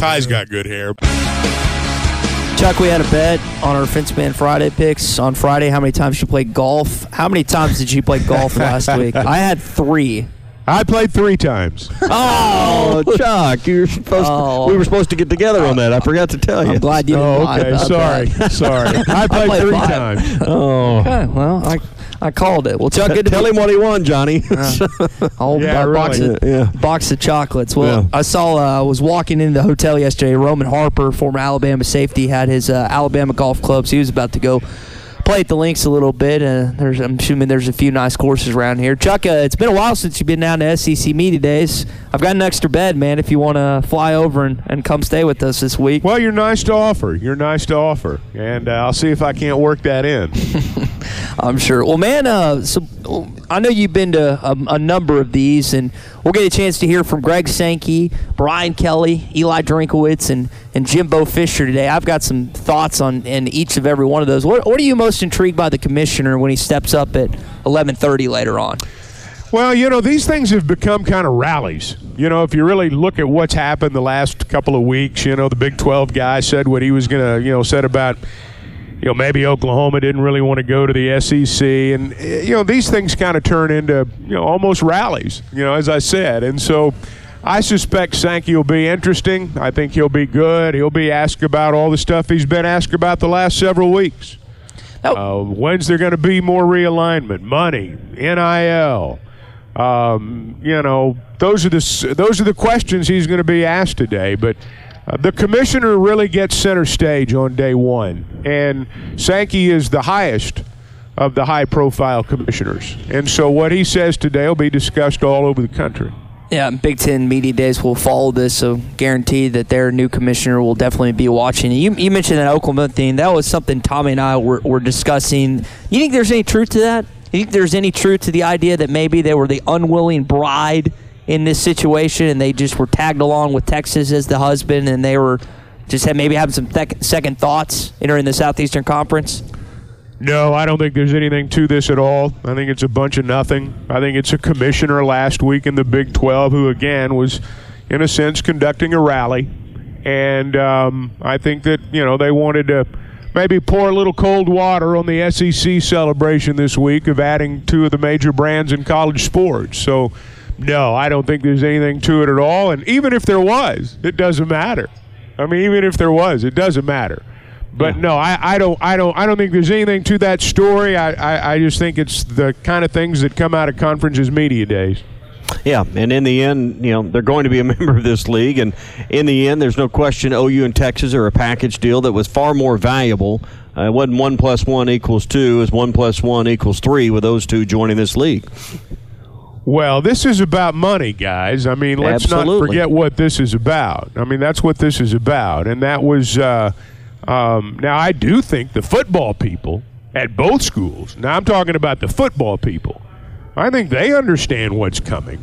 Ty's got good hair. Chuck, we had a bet on our Fenceman Friday picks on Friday. How many times did you played golf? How many times did you play golf last week? I had three. I played three times. Oh, oh Chuck, you were supposed Oh. to, we were supposed to get together on that. I forgot to tell you. I'm glad you didn't Oh, lie okay. about Sorry. that. Sorry. I played, played three five. times. Oh, Okay, well, I I called it. Well, Chuck, good to tell be- him what he won, Johnny. Oh, Yeah, a box, of, Yeah. box of chocolates. Well, Yeah. I saw. Uh, I was walking into the hotel yesterday. Roman Harper, former Alabama safety, had his uh, Alabama golf clubs. He was about to go play at the links a little bit. Uh, there's, I'm assuming there's a few nice courses around here. Chuck, uh, it's been a while since you've been down to SEC media days. I've got an extra bed, man. If you want to fly over and, and come stay with us this week. Well, you're nice to offer. You're nice to offer, and uh, I'll see if I can't work that in. I'm sure. Well, man, uh, so I know you've been to a, a number of these, and we'll get a chance to hear from Greg Sankey, Brian Kelly, Eli Drinkwitz, and and Jimbo Fisher today. I've got some thoughts on in each of every one of those. What, what are you most intrigued by the commissioner when he steps up at 11:30 later on? Well, you know, these things have become kind of rallies. You know, if you really look at what's happened the last couple of weeks, you know, the Big 12 guy said what he was going to, you know, said about, you know, maybe Oklahoma didn't really want to go to the SEC. And, you know, these things kind of turn into, you know, almost rallies, you know, as I said. And so I suspect Sankey will be interesting. I think he'll be good. He'll be asked about all the stuff he's been asked about the last several weeks. Uh, when's there going to be more realignment? Money, NIL. Um, you know, those are the those are the questions he's going to be asked today. But the commissioner really gets center stage on day one, and Sankey is the highest of the high-profile commissioners. And so, what he says today will be discussed all over the country. Yeah, Big Ten media days will follow this, so guaranteed that their new commissioner will definitely be watching. You, you mentioned that Oklahoma thing. That was something Tommy and I were, were discussing. You think there's any truth to that? You think there's any truth to the idea that maybe they were the unwilling bride in this situation and they just were tagged along with Texas as the husband and they were just had maybe having some thec- second thoughts entering the Southeastern Conference? No, I don't think there's anything to this at all. I think it's a bunch of nothing. I think it's a commissioner last week in the Big 12 who, again, was, in a sense, conducting a rally. And um, I think that, you know, they wanted to maybe pour a little cold water on the SEC celebration this week of adding two of the major brands in college sports. So, no, I don't think there's anything to it at all. And even if there was, it doesn't matter. I mean, even if there was, it doesn't matter. But no, I, I don't I don't I don't think there's anything to that story. I, I, I just think it's the kind of things that come out of conferences media days. Yeah, and in the end, you know, they're going to be a member of this league, and in the end, there's no question OU and Texas are a package deal that was far more valuable. Uh, it wasn't one plus one equals two; it was one plus one equals three with those two joining this league. Well, this is about money, guys. I mean, let's not forget what this is about. I mean, that's what this is about, and that was. Uh, um, now, I do think the football people at both schools. Now, I'm talking about the football people. I think they understand what's coming.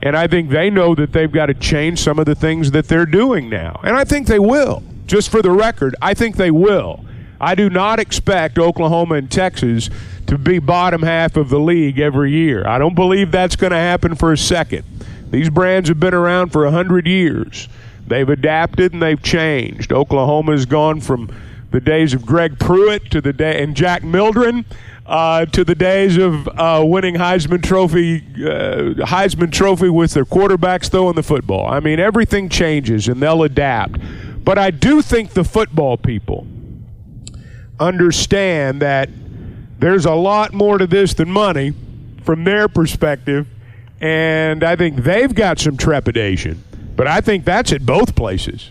And I think they know that they've got to change some of the things that they're doing now. And I think they will. Just for the record, I think they will. I do not expect Oklahoma and Texas to be bottom half of the league every year. I don't believe that's going to happen for a second. These brands have been around for 100 years. They've adapted and they've changed. Oklahoma has gone from the days of Greg Pruitt to the day and Jack Mildren uh, to the days of uh, winning Heisman Trophy, uh, Heisman Trophy with their quarterbacks throwing the football. I mean, everything changes and they'll adapt. But I do think the football people understand that there's a lot more to this than money from their perspective, and I think they've got some trepidation. But I think that's at both places.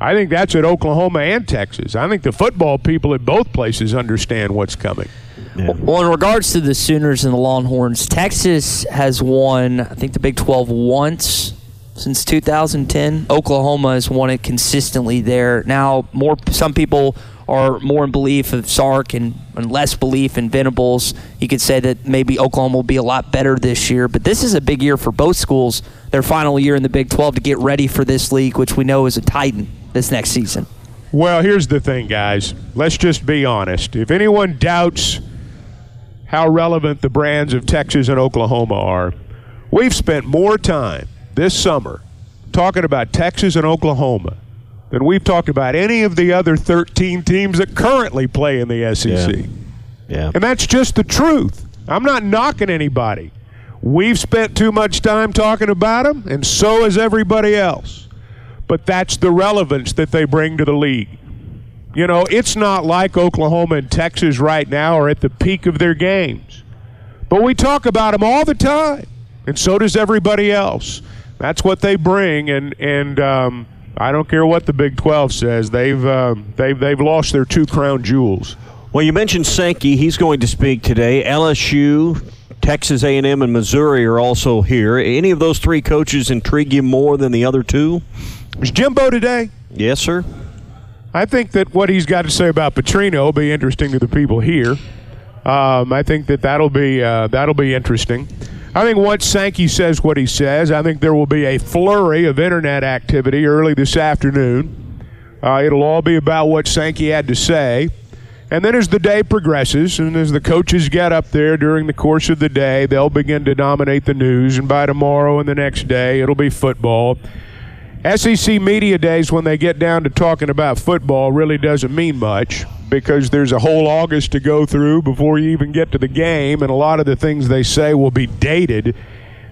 I think that's at Oklahoma and Texas. I think the football people at both places understand what's coming. Yeah. Well, in regards to the Sooners and the Longhorns, Texas has won, I think, the Big 12 once since 2010. Oklahoma has won it consistently there. Now, more some people are more in belief of Sark and, and, less belief in Venables. You could say that maybe Oklahoma will be a lot better this year, but this is a big year for both schools. Their final year in the Big 12 to get ready for this league, which we know is a titan this next season. Well, here's the thing, guys. Let's just be honest. If anyone doubts how relevant the brands of Texas and Oklahoma are, we've spent more time this summer talking about Texas and Oklahoma than we've talked about any of the other 13 teams that currently play in the SEC. Yeah. yeah. And that's just the truth. I'm not knocking anybody. We've spent too much time talking about them, and so has everybody else. But that's the relevance that they bring to the league. You know, it's not like Oklahoma and Texas right now are at the peak of their games. But we talk about them all the time, and so does everybody else. That's what they bring, and and um, I don't care what the Big 12 says. They've uh, they've they've lost their two crown jewels. Well, you mentioned Sankey. He's going to speak today. LSU, Texas A&M, and Missouri are also here. Any of those three coaches intrigue you more than the other two? Is Jimbo today? Yes, sir. I think that what he's got to say about Petrino will be interesting to the people here. Um, I think that that'll be uh, that'll be interesting. I think once Sankey says what he says, I think there will be a flurry of internet activity early this afternoon. Uh, it'll all be about what Sankey had to say. And then as the day progresses, and as the coaches get up there during the course of the day, they'll begin to dominate the news. And by tomorrow and the next day, it'll be football. SEC Media Days, when they get down to talking about football, really doesn't mean much because there's a whole August to go through before you even get to the game, and a lot of the things they say will be dated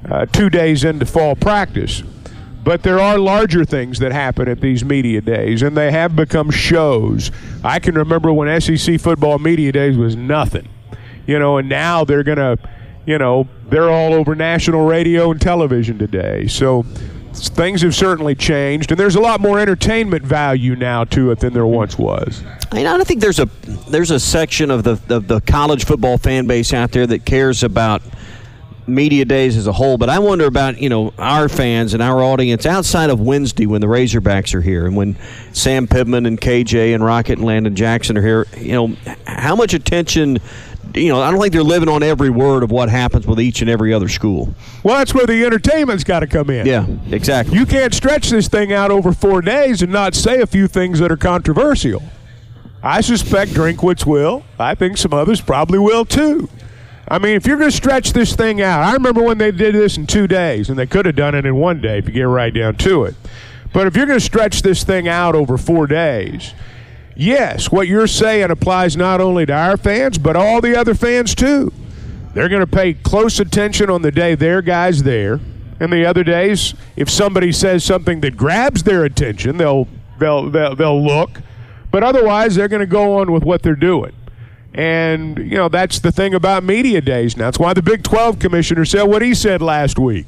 uh, two days into fall practice. But there are larger things that happen at these media days, and they have become shows. I can remember when SEC football media days was nothing, you know, and now they're going to, you know, they're all over national radio and television today. So things have certainly changed, and there's a lot more entertainment value now to it than there once was. I, mean, I don't think there's a there's a section of the of the college football fan base out there that cares about media days as a whole, but I wonder about you know our fans and our audience outside of Wednesday when the Razorbacks are here and when Sam Pittman and KJ and Rocket and Landon Jackson are here. You know, how much attention you know, I don't think they're living on every word of what happens with each and every other school. Well, that's where the entertainment's got to come in. Yeah, exactly. You can't stretch this thing out over four days and not say a few things that are controversial. I suspect Drinkwitz will. I think some others probably will too. I mean, if you're going to stretch this thing out, I remember when they did this in two days, and they could have done it in one day if you get right down to it. But if you're going to stretch this thing out over four days, yes, what you're saying applies not only to our fans, but all the other fans too. They're going to pay close attention on the day their guy's there. And the other days, if somebody says something that grabs their attention, they'll they'll they'll, they'll look. But otherwise, they're going to go on with what they're doing. And you know that's the thing about media days. Now that's why the Big 12 commissioner said what he said last week.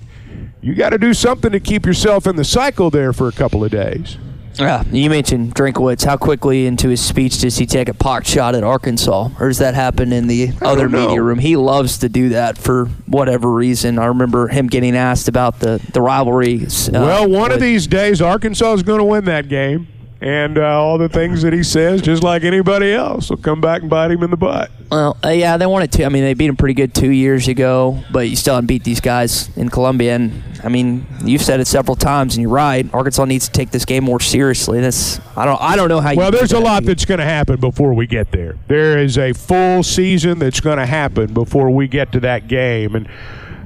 You got to do something to keep yourself in the cycle there for a couple of days. Yeah, you mentioned Drinkwitz. How quickly into his speech does he take a pot shot at Arkansas, or does that happen in the other media room? He loves to do that for whatever reason. I remember him getting asked about the the rivalries. Uh, well, one of these days, Arkansas is going to win that game and uh, all the things that he says, just like anybody else, will come back and bite him in the butt. Well, uh, yeah, they wanted to. I mean, they beat them pretty good two years ago, but you still haven't beat these guys in Columbia. And I mean, you've said it several times, and you're right. Arkansas needs to take this game more seriously. That's I don't I don't know how. Well, there's a lot that's going to happen before we get there. There is a full season that's going to happen before we get to that game, and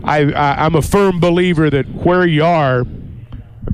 I, I I'm a firm believer that where you are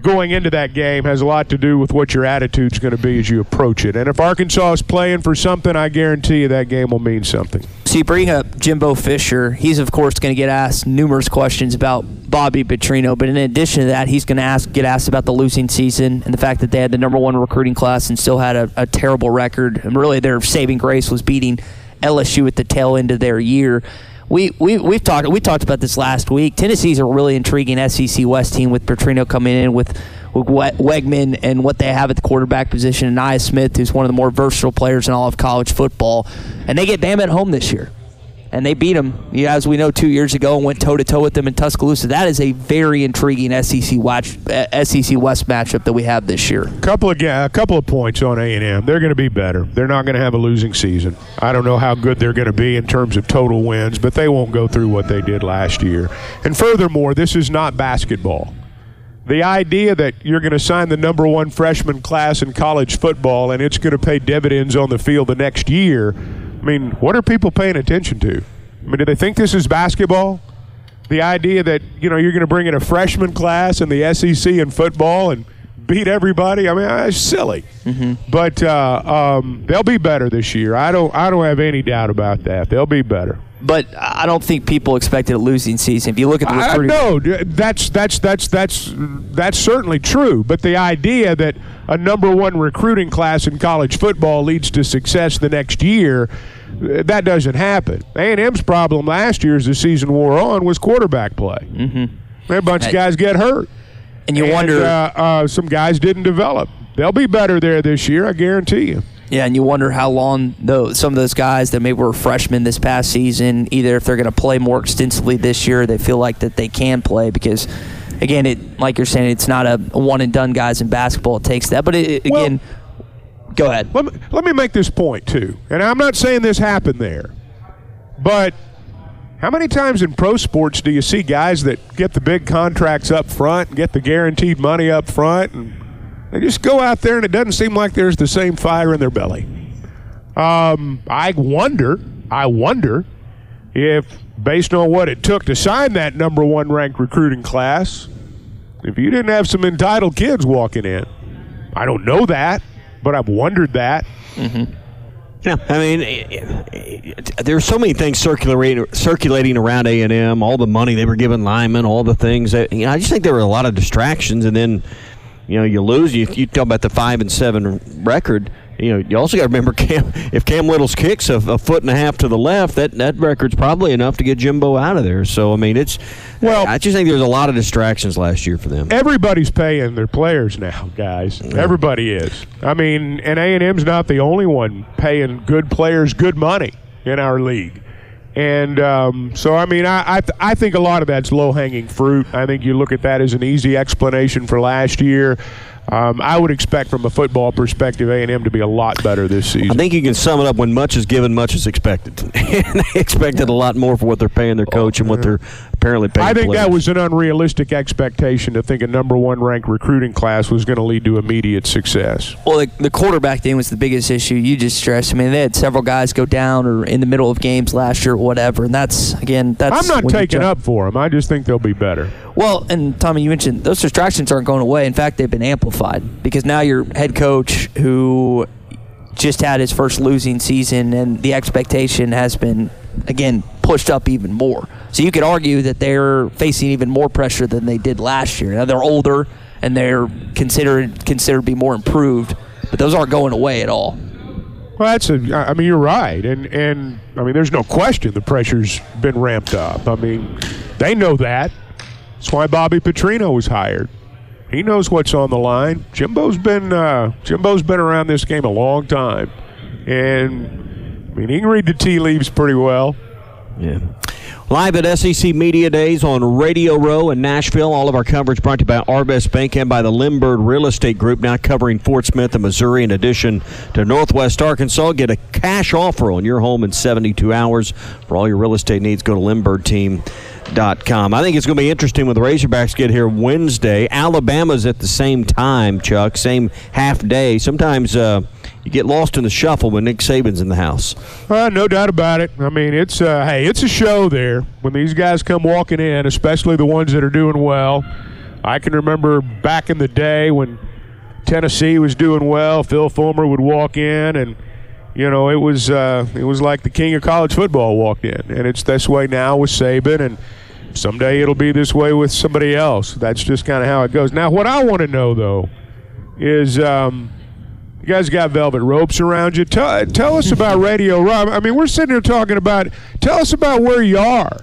going into that game has a lot to do with what your attitude's going to be as you approach it. And if Arkansas is playing for something, I guarantee you that game will mean something. So you bring up Jimbo Fisher. He's of course going to get asked numerous questions about Bobby Petrino, but in addition to that, he's going to ask get asked about the losing season and the fact that they had the number one recruiting class and still had a, a terrible record. And really, their saving grace was beating LSU at the tail end of their year. We, we we've talked we talked about this last week. Tennessee's a really intriguing SEC West team with Petrino coming in with, with Weigman and what they have at the quarterback position, and Ainias Smith, who's one of the more versatile players in all of college football, and they get Bama at home this year and they beat them, as we know, two years ago and went toe to toe with them in Tuscaloosa. That is a very intriguing SEC watch, uh, SEC West matchup that we have this year. Couple of a couple of points on A and M. They're going to be better. They're not going to have a losing season. I don't know how good they're going to be in terms of total wins, but they won't go through what they did last year. And furthermore, this is not basketball. The idea that you're going to sign the number one freshman class in college football and it's going to pay dividends on the field the next year I mean, what are people paying attention to? I mean, do they think this is basketball? The idea that, you know, you're going to bring in a freshman class in the SEC in football and beat everybody. I mean, it's silly. Mm-hmm. But uh, um, they'll be better this year. I don't. I don't have any doubt about that. They'll be better. But I don't think people expected a losing season. If you look at the recruiting, no, that's that's that's that's that's certainly true. But the idea that a number one recruiting class in college football leads to success the next year, that doesn't happen. A and M's problem last year, as the season wore on, was quarterback play. Mm-hmm. A bunch of guys get hurt, and you and, wonder uh, uh, some guys didn't develop. They'll be better there this year, I guarantee you. Yeah, and you wonder how long though some of those guys that maybe were freshmen this past season, either if they're going to play more extensively this year, they feel like that they can play because, again, it like you're saying, it's not a one and done guys in basketball. It takes that, but it, well, again, go ahead. Let me, let me make this point too, and I'm not saying this happened there, but how many times in pro sports do you see guys that get the big contracts up front, and get the guaranteed money up front, and they just go out there and it doesn't seem like there's the same fire in their belly. Um, I wonder, I wonder if, based on what it took to sign that number one ranked recruiting class, if you didn't have some entitled kids walking in. I don't know that, but I've wondered that. Mm-hmm. Yeah, I mean, there's so many things circulating circulating around A and M. All the money they were giving linemen, all the things that you know. I just think there were a lot of distractions, and then you know you lose. You, you talk about the five and seven record. You know, you also got to remember Cam. If Cam Little's kicks a, a, foot and a half to the left, that that record's probably enough to get Jimbo out of there. So I mean, it's well. I just think there's a lot of distractions last year for them. Everybody's paying their players now, guys. Yeah. Everybody is. I mean, and A and M's not the only one paying good players good money in our league. And um, so, I mean, I I, th- I, think a lot of that's low hanging fruit. I think you look at that as an easy explanation for last year. Um, I would expect, from a football perspective, A and M to be a lot better this season. I think you can sum it up: when much is given, much is expected. and they expected a lot more for what they're paying their coach and what they're apparently paying. I think players. that was an unrealistic expectation to think a number one ranked recruiting class was going to lead to immediate success. Well, the, the, quarterback thing was the biggest issue. You just stressed. I mean, they had several guys go down or in the middle of games last year, or whatever. And that's again, that's. I'm not taking up for them. I just think they'll be better. Well, and Tommy, you mentioned those distractions aren't going away. In fact, they've been amplified because now your head coach, who just had his first losing season, and the expectation has been again pushed up even more. So you could argue that they're facing even more pressure than they did last year. Now they're older and they're considered considered to be more improved, but those aren't going away at all. Well, that's a. I mean, you're right, and and I mean, there's no question the pressure's been ramped up. I mean, they know that. That's why Bobby Petrino was hired. He knows what's on the line. Jimbo's been uh, Jimbo's been around this game a long time, and mean he can read the tea leaves pretty well. Yeah. Live at SEC Media Days on Radio Row in Nashville. All of our coverage brought to you by Arvest Bank and by the Limbird Real Estate Group, now covering Fort Smith and Missouri in addition to Northwest Arkansas. Get a cash offer on your home in 72 hours. For all your real estate needs, go to Limbird com. I think it's going to be interesting when the Razorbacks get here Wednesday. Alabama's at the same time, Chuck, same half day. Sometimes uh, you get lost in the shuffle when Nick Saban's in the house. Uh, no doubt about it. I mean, it's uh, hey, it's a show there when these guys come walking in, especially the ones that are doing well. I can remember back in the day when Tennessee was doing well. Phil Fulmer would walk in and you know, it was uh, it was like the king of college football walked in, and it's this way now with Saban, and someday it'll be this way with somebody else. That's just kind of how it goes. Now, what I want to know though is, um, You guys got velvet ropes around you. Tell, tell us about Radio Row. I mean, we're sitting here talking about. Tell us about where you are.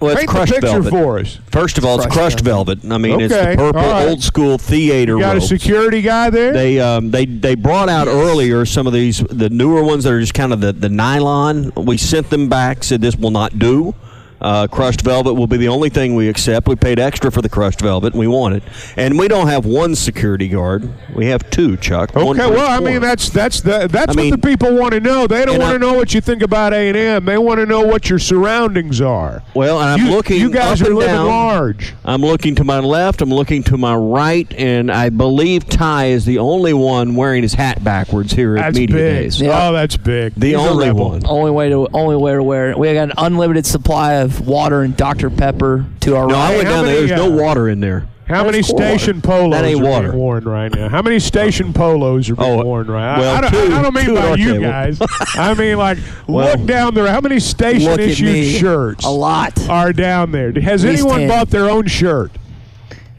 Well, it's Paint crushed the picture velvet. for us. First of all, it's Crushed crushed velvet. I mean, it's Okay, the purple all right. old school theater You got ropes. a security guy there. They um, they they brought out earlier some of these the newer ones that are just kind of the, the nylon. We sent them back, said this will not do. Uh, crushed velvet will be the only thing we accept. We paid extra for the crushed velvet, and we want it. And we don't have one security guard. We have two, Chuck. Okay, well, each I mean that's that's the that's I mean- what the people want to know. They don't want to know what you think about A and M. They want to know what your surroundings are. Well, and I'm you, looking You guys up are and living down. large. I'm looking to my left. I'm looking to my right, and I believe Ty is the only one wearing his hat backwards here at That's media big. days. Yeah. Oh, that's big. The He's only one. Only way to only way to wear it. We got an unlimited supply of water and Dr Pepper to our No, I went how down there. There's uh, no water in there. How That's many cool. station polos That ain't are water. being worn right now? How many station polos are being Oh, worn right? now? well, I, I, two- I don't mean two by you table. guys. I mean like Well, look down there. How many station issued shirts A lot. are down there? Has At anyone 10. bought their own shirt?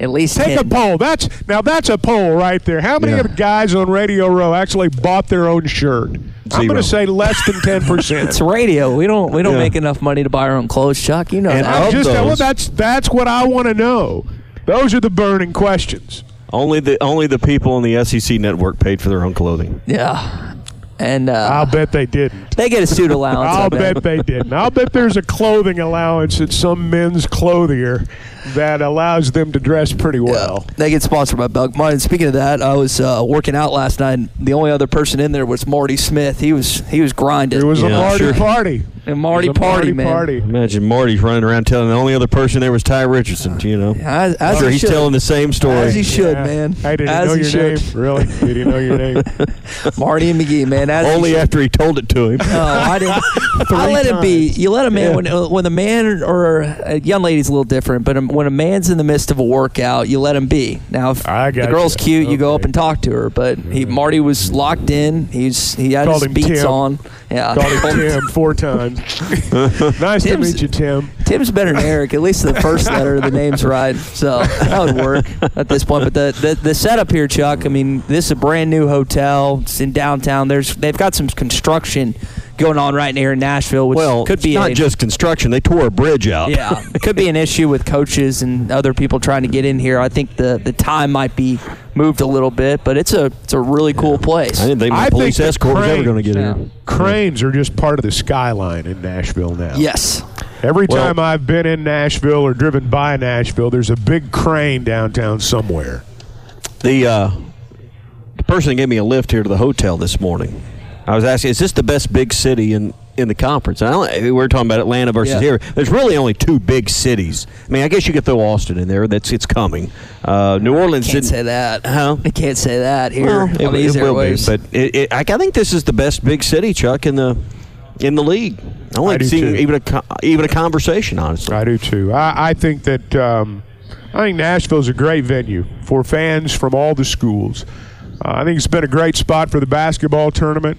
At least Take a poll. That's now that's a poll right there. How many Yeah. of the guys on Radio Row actually bought their own shirt? I'm going to say less than ten percent. It's radio. We don't we don't Yeah. make enough money to buy our own clothes, Chuck. You know And that. just those- well, that's that's what I want to know. Those are the burning questions. Only the only the people on the SEC network paid for their own clothing. yeah. And uh, I'll bet they didn't. they get a suit allowance. I I'll bet they didn't. I'll bet there's a clothing allowance at some men's clothier that allows them to dress pretty well. They get sponsored by Belk Mine. Speaking of that, I was uh, working out last night. And the only other person in there was Marty Smith. He was he was grinding. It was a Marty sure. party. a Marty a party, man. party. Imagine Marty running around telling the only other person there was Ty Richardson. You know, As, as I'm sure he he's should. telling the same story. As he should, Yeah. man. I did he As know he your should. name? Really? Did he know your name? Marty and McGee, man. As he only should. after he told it to him. No, I didn't. I let it be. You let a man when uh, when a man or a young lady's a little different, but um, when a man's in the midst of a workout, you let him be. Now, if the girl's you. cute, you go up and talk to her. But he Marty was locked in. He's he had Called his beats Tim. on. Yeah, Called him Tim four times. nice to Tim's- meet you, Tim. Tim's better than Eric. At least the first letter of the name's right. So that would work at this point. But the, the the setup here, Chuck. I mean, this is a brand new hotel. It's in downtown. There's they've got some construction going on right here in Nashville, which well, could be it's not a- just construction. They tore a bridge out. Yeah, it could be an issue with coaches and other people trying to get in here. I think the, the time might be moved a little bit, but it's a it's a really cool place. I didn't think my I police think the escort was ever going to get Yeah. in. Cranes are just part of the skyline in Nashville now. Yes, Every Well- time I've been in Nashville or driven by Nashville, there's a big crane downtown somewhere. The uh, the person that gave me a lift here to the hotel this morning. I was asking, is this the best big city in, in the conference? I don't, we are talking about Atlanta versus Yeah. here. There's really only two big cities. I mean, I guess you could throw Austin in there. That's it's coming. Uh, New Orleans can't say that. Huh? I can't say that here Well, on it, these it will be, but it, it, I, I think this is the best big city, Chuck, in the in the league. I don't I like seeing even a even a conversation, honestly. I do too. I, I think that um, I think Nashville's a great venue for fans from all the schools. Uh, I think it's been a great spot for the basketball tournament.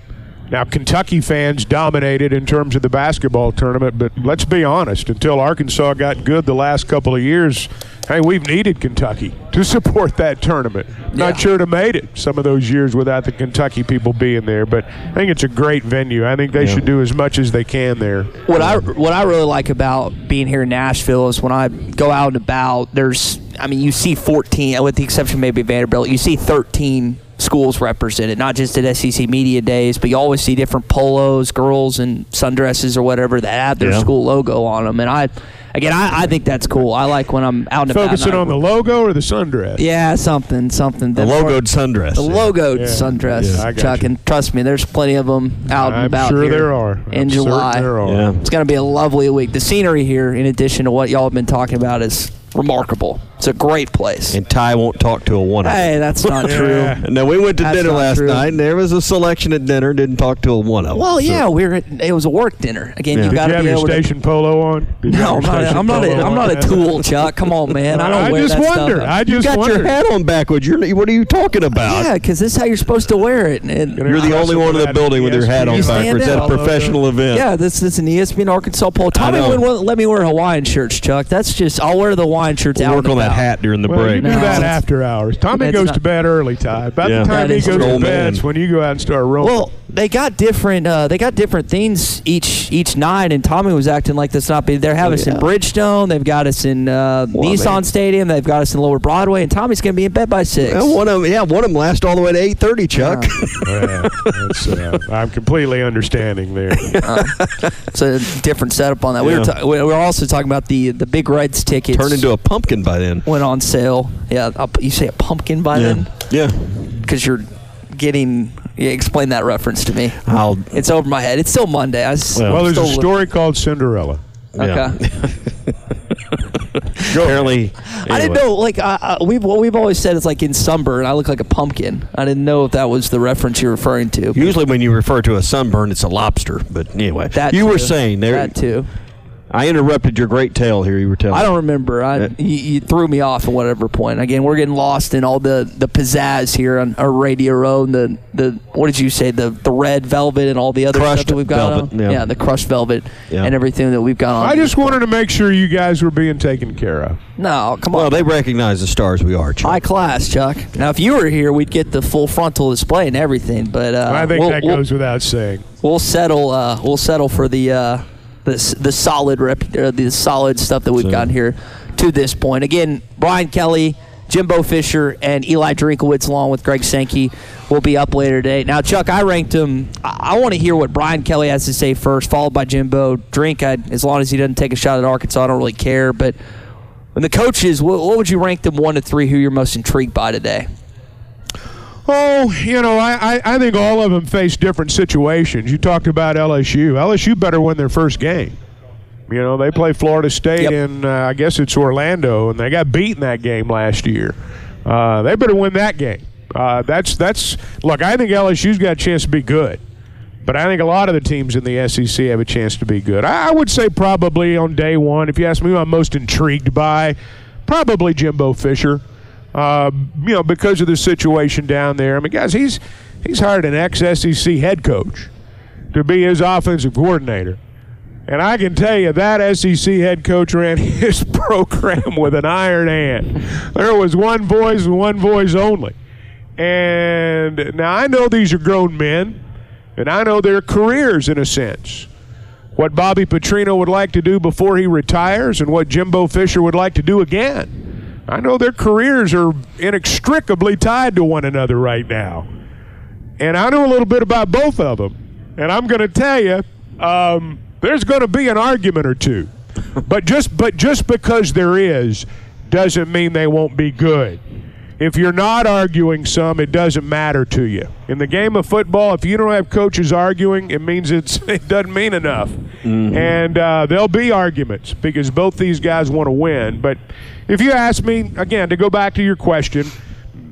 Now, Kentucky fans dominated in terms of the basketball tournament, but let's be honest, until Arkansas got good the last couple of years, hey, we've needed Kentucky to support that tournament. Not Yeah. sure to made it some of those years without the Kentucky people being there, but I think it's a great venue. I think they Yeah. should do as much as they can there. what I what I really like about being here in Nashville is when I go out and about. There's, I mean, you see 14, with the exception maybe Vanderbilt, you see 13 schools represented, not just at SEC Media Days, but you always see different polos, girls, and sundresses or whatever that have their Yeah. school logo on them. And I, again, I, I think that's cool. I like when I'm out and about. Focusing on the logo or the sundress? yeah, something, something. The that- logoed sundress. the logoed Yeah. sundress, Yeah, Chuck, you. and trust me, there's plenty of them out and I'm about sure here there are. in I'm certain July. there are. Yeah. It's going to be a lovely week. The scenery here, in addition to what y'all have been talking about, is remarkable. It's a great place. And Ty won't talk to a one. of them. Hey, that's not Yeah. true. Now we went to That's dinner not last true. night, and there was a selection at dinner. Didn't talk to a one of them. Well, So- yeah, we were. At, it was a work dinner. Again, Yeah. you Did got you to have be your able station polo on? Did you have No, I'm your not. A, station I'm not. A, polo I'm not a tool, Chuck. Come on, man. I don't I wear just that wondered. stuff. I You just got wondered. your hat on backwards. You're, what are you talking about? yeah, because this is how you're supposed to wear it. And, Gonna You're the only one in the building with your hat on ESPN You stand backwards at a out. professional event. Yeah, this is an ESPN Arkansas poll. Tommy know. wouldn't let me wear Hawaiian shirts, Chuck. That's just I'll wear the Hawaiian shirts We'll out work and on that hat during the Well, break. you do No. that after hours. Tommy It's goes not- to bed early, Ty. About Yeah. the time That he goes to bed, man. it's when you go out and start rolling. Well, they got different. Uh, they got different things each each night, and Tommy was acting like that's not. They're having us in Bridgestone. They've got us in uh, Nissan mean- Stadium. They've got us in Lower Broadway, and Tommy's going to be in bed by six. Well, one of them, yeah, one of them last all the way to eight thirty. Chuck. Yeah, that's, uh, I'm completely understanding there. It's a different setup on that. We were ta- we were also talking about the the Big Reds tickets. Turned into a pumpkin by then. went on sale. Yeah, a- you say a pumpkin by then Yeah. because you're getting. Yeah, explain that reference to me. I'll. It's over my head. It's still Monday. I s- Well, Well, there's a li- story called Cinderella. Yeah. Okay. Apparently, I didn't know. Like uh, uh, we've what we've always said, it's like in sunburn. I look like a pumpkin. I didn't know if that was the reference you're referring to. Usually, when you refer to a sunburn, it's a lobster. But anyway, That you were saying there. that too. I interrupted your great tale here. You were telling. I don't remember. I, Uh, you, you threw me off at whatever point. Again, we're getting lost in all the, the pizzazz here on our radio row. And the, the what did you say? The the red velvet and all the other Crushed stuff that we've got velvet, on. yeah. the crushed velvet Yeah. and everything that we've got on. I just wanted to make sure you guys were being taken care of. no, come on. Well, they recognize the stars we are. Chuck. High class, Chuck. Now, if you were here, we'd get the full frontal display and everything. But uh, I think we'll, that we'll- goes without saying. we'll settle. Uh, we'll settle for the uh, the the solid rep, uh, the solid stuff that we've So- gotten here to this point. Again, Brian Kelly, Jimbo Fisher, and Eli Drinkwitz, along with Greg Sankey, will be up later today. Now, Chuck, I ranked him. I, I want to hear what Brian Kelly has to say first, followed by Jimbo. Drink, I, as long as he doesn't take a shot at Arkansas, I don't really care. But when the coaches, what, what would you rank them one to three? Who you're most intrigued by today? Oh, you know, I, I, I think all of them face different situations. You talked about LSU. LSU better win their first game. You know, they play Florida State Yep. in, uh, I guess it's Orlando, and they got beat in that game last year. Uh, they better win that game. Uh, that's that's look. I think LSU's got a chance to be good, but I think a lot of the teams in the SEC have a chance to be good. I, I would say probably on day one, if you ask me, who I'm most intrigued by, probably Jimbo Fisher. Uh, you know, because of the situation down there. I mean, guys, he's he's hired an ex-SEC head coach to be his offensive coordinator. And I can tell you that SEC head coach ran his program with an iron hand. There was one voice one voice only. And now I know these are grown men, and I know their careers in a sense. What Bobby Petrino would like to do before he retires and what Jimbo Fisher would like to do again. I know their careers are inextricably tied to one another right now. And I know a little bit about both of them. And I'm going to tell you, um, there's going to be an argument or two. but just but just because there is doesn't mean they won't be good. If you're not arguing some, it doesn't matter to you. In the game of football, if you don't have coaches arguing, it means it's it doesn't mean enough. And uh, there'll be arguments because both these guys want to win. But if you ask me again to go back to your question,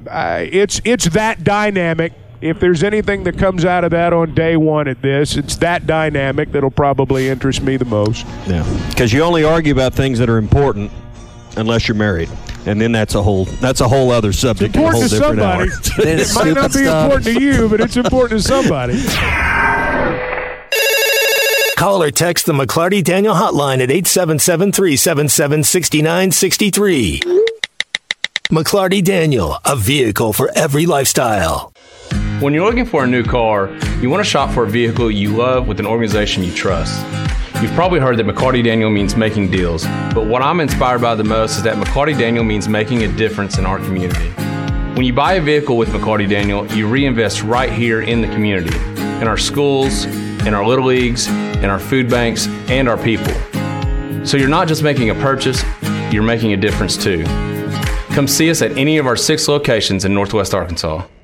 uh, it's it's that dynamic. If there's anything that comes out of that on day one at this, it's that dynamic that'll probably interest me the most. Yeah, because you only argue about things that are important unless you're married, and then that's a whole that's a whole other subject, and a whole Important to somebody. It might not be stuff. important to you, but it's important to somebody. Call or text the McLarty Daniel hotline at 877 377 6963. McLarty Daniel, a vehicle for every lifestyle. When you're looking for a new car, you want to shop for a vehicle you love with an organization you trust. You've probably heard that McLarty Daniel means making deals, but what I'm inspired by the most is that McLarty Daniel means making a difference in our community. When you buy a vehicle with McLarty Daniel, you reinvest right here in the community, in our schools, in our little leagues, in our food banks, and our people. So you're not just making a purchase, you're making a difference too. Come see us at any of our six locations in Northwest Arkansas.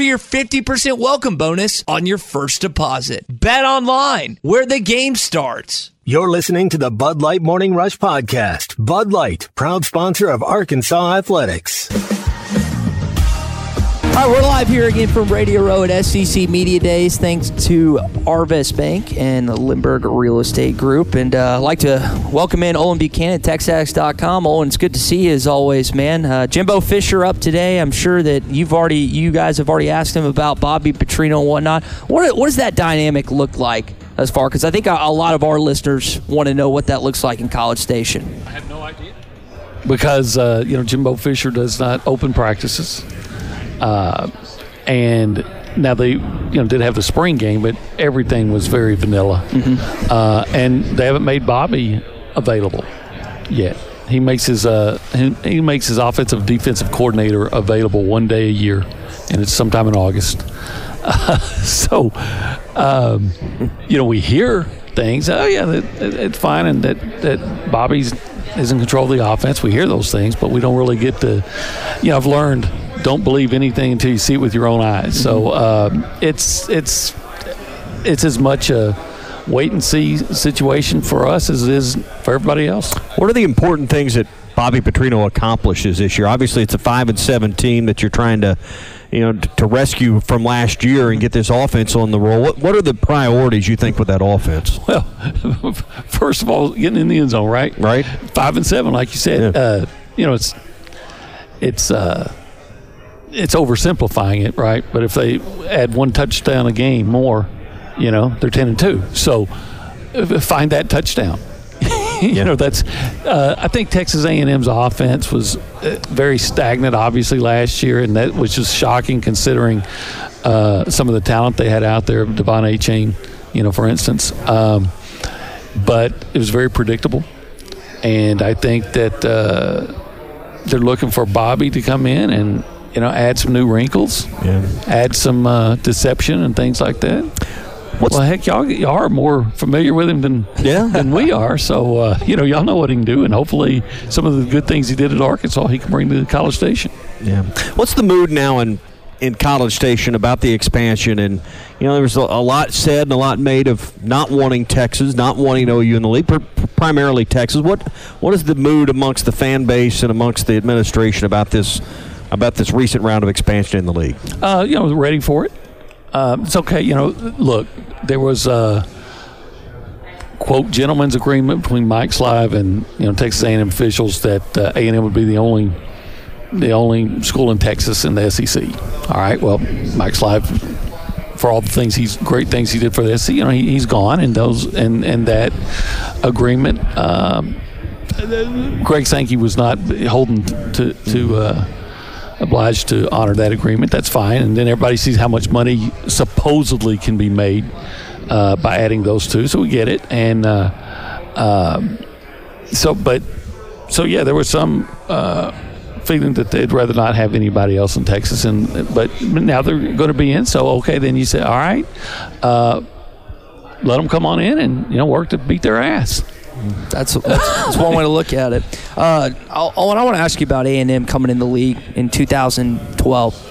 for your 50% welcome bonus on your first deposit. Bet online where the game starts. You're listening to the Bud Light Morning Rush Podcast. Bud Light, proud sponsor of Arkansas Athletics. All right, we're live here again from Radio Row at SEC Media Days. Thanks to Arvest Bank and the Limbird Real Estate Group. And uh, I'd like to welcome in Olin Buchanan at TexAgs.com. Olin, it's good to see you as always, man. Uh, Jimbo Fisher up today. I'm sure that you've already, you guys have already asked him about Bobby Petrino and whatnot. What, what does that dynamic look like as far? Because I think a, a lot of our listeners want to know what that looks like in College Station. I have no idea. Because, uh, you know, Jimbo Fisher does not open practices. Uh, and now they, you know, did have the spring game, but everything was very vanilla. Mm-hmm. Uh, and they haven't made Bobby available yet. He makes his uh, he, he makes his offensive defensive coordinator available one day a year, and it's sometime in August. so, um, you know, we hear things. Oh yeah, it's fine, and that that Bobby's is in control of the offense. We hear those things, but we don't really get to. You know, I've learned don't believe anything until you see it with your own eyes. So um, it's it's it's as much a wait and see situation for us as it is for everybody else. What are the important things that Bobby Petrino accomplishes this year? Obviously, it's a five and seven team that you're trying to, you know, to rescue from last year and get this offense on the roll. What what are the priorities you think with that offense? Well, first of all, getting in the end zone, right? Right. Five and seven, like you said. Yeah. Uh, you know, it's it's. Uh, it's oversimplifying it, right? But if they add one touchdown a game more, you know, they're ten and two. So find that touchdown. you know, that's. Uh, I think Texas A&M's offense was uh, very stagnant, obviously last year, and that was just shocking considering uh, some of the talent they had out there. Devon Achane, you know, for instance. Um, but it was very predictable, and I think that uh, they're looking for Bobby to come in and you know, add some new wrinkles, yeah. add some uh, deception and things like that. What's well, heck, y'all, y'all are more familiar with him than yeah. than we are. So, uh, you know, y'all know what he can do, and hopefully, some of the good things he did at Arkansas, he can bring to the College Station. Yeah. What's the mood now in in College Station about the expansion? And you know, there was a, a lot said and a lot made of not wanting Texas, not wanting OU in the league, pr- primarily Texas. What what is the mood amongst the fan base and amongst the administration about this? About this recent round of expansion in the league? Uh, you know, ready for it. Uh, it's okay. You know, look, there was a quote gentleman's agreement between Mike Slive and you know Texas A&M officials that uh, A&M would be the only the only school in Texas in the SEC. All right. Well, Mike Slive. For all the things he's great things he did for the SEC, you know he, has gone, and those and and that agreement, um, Greg Sankey was not holding to to uh, obliged to honor that agreement. That's fine. And then everybody sees how much money supposedly can be made uh, by adding those two. So we get it. And uh, um, so, but so yeah, there was some uh, feeling that they'd rather not have anybody else in Texas. And but now they're going to be in. So okay, then you say, all right, uh, let them come on in and you know work to beat their ass. That's, that's, one way to look at it. Uh, Olin, I want to ask you about A&M coming in the league in 2012.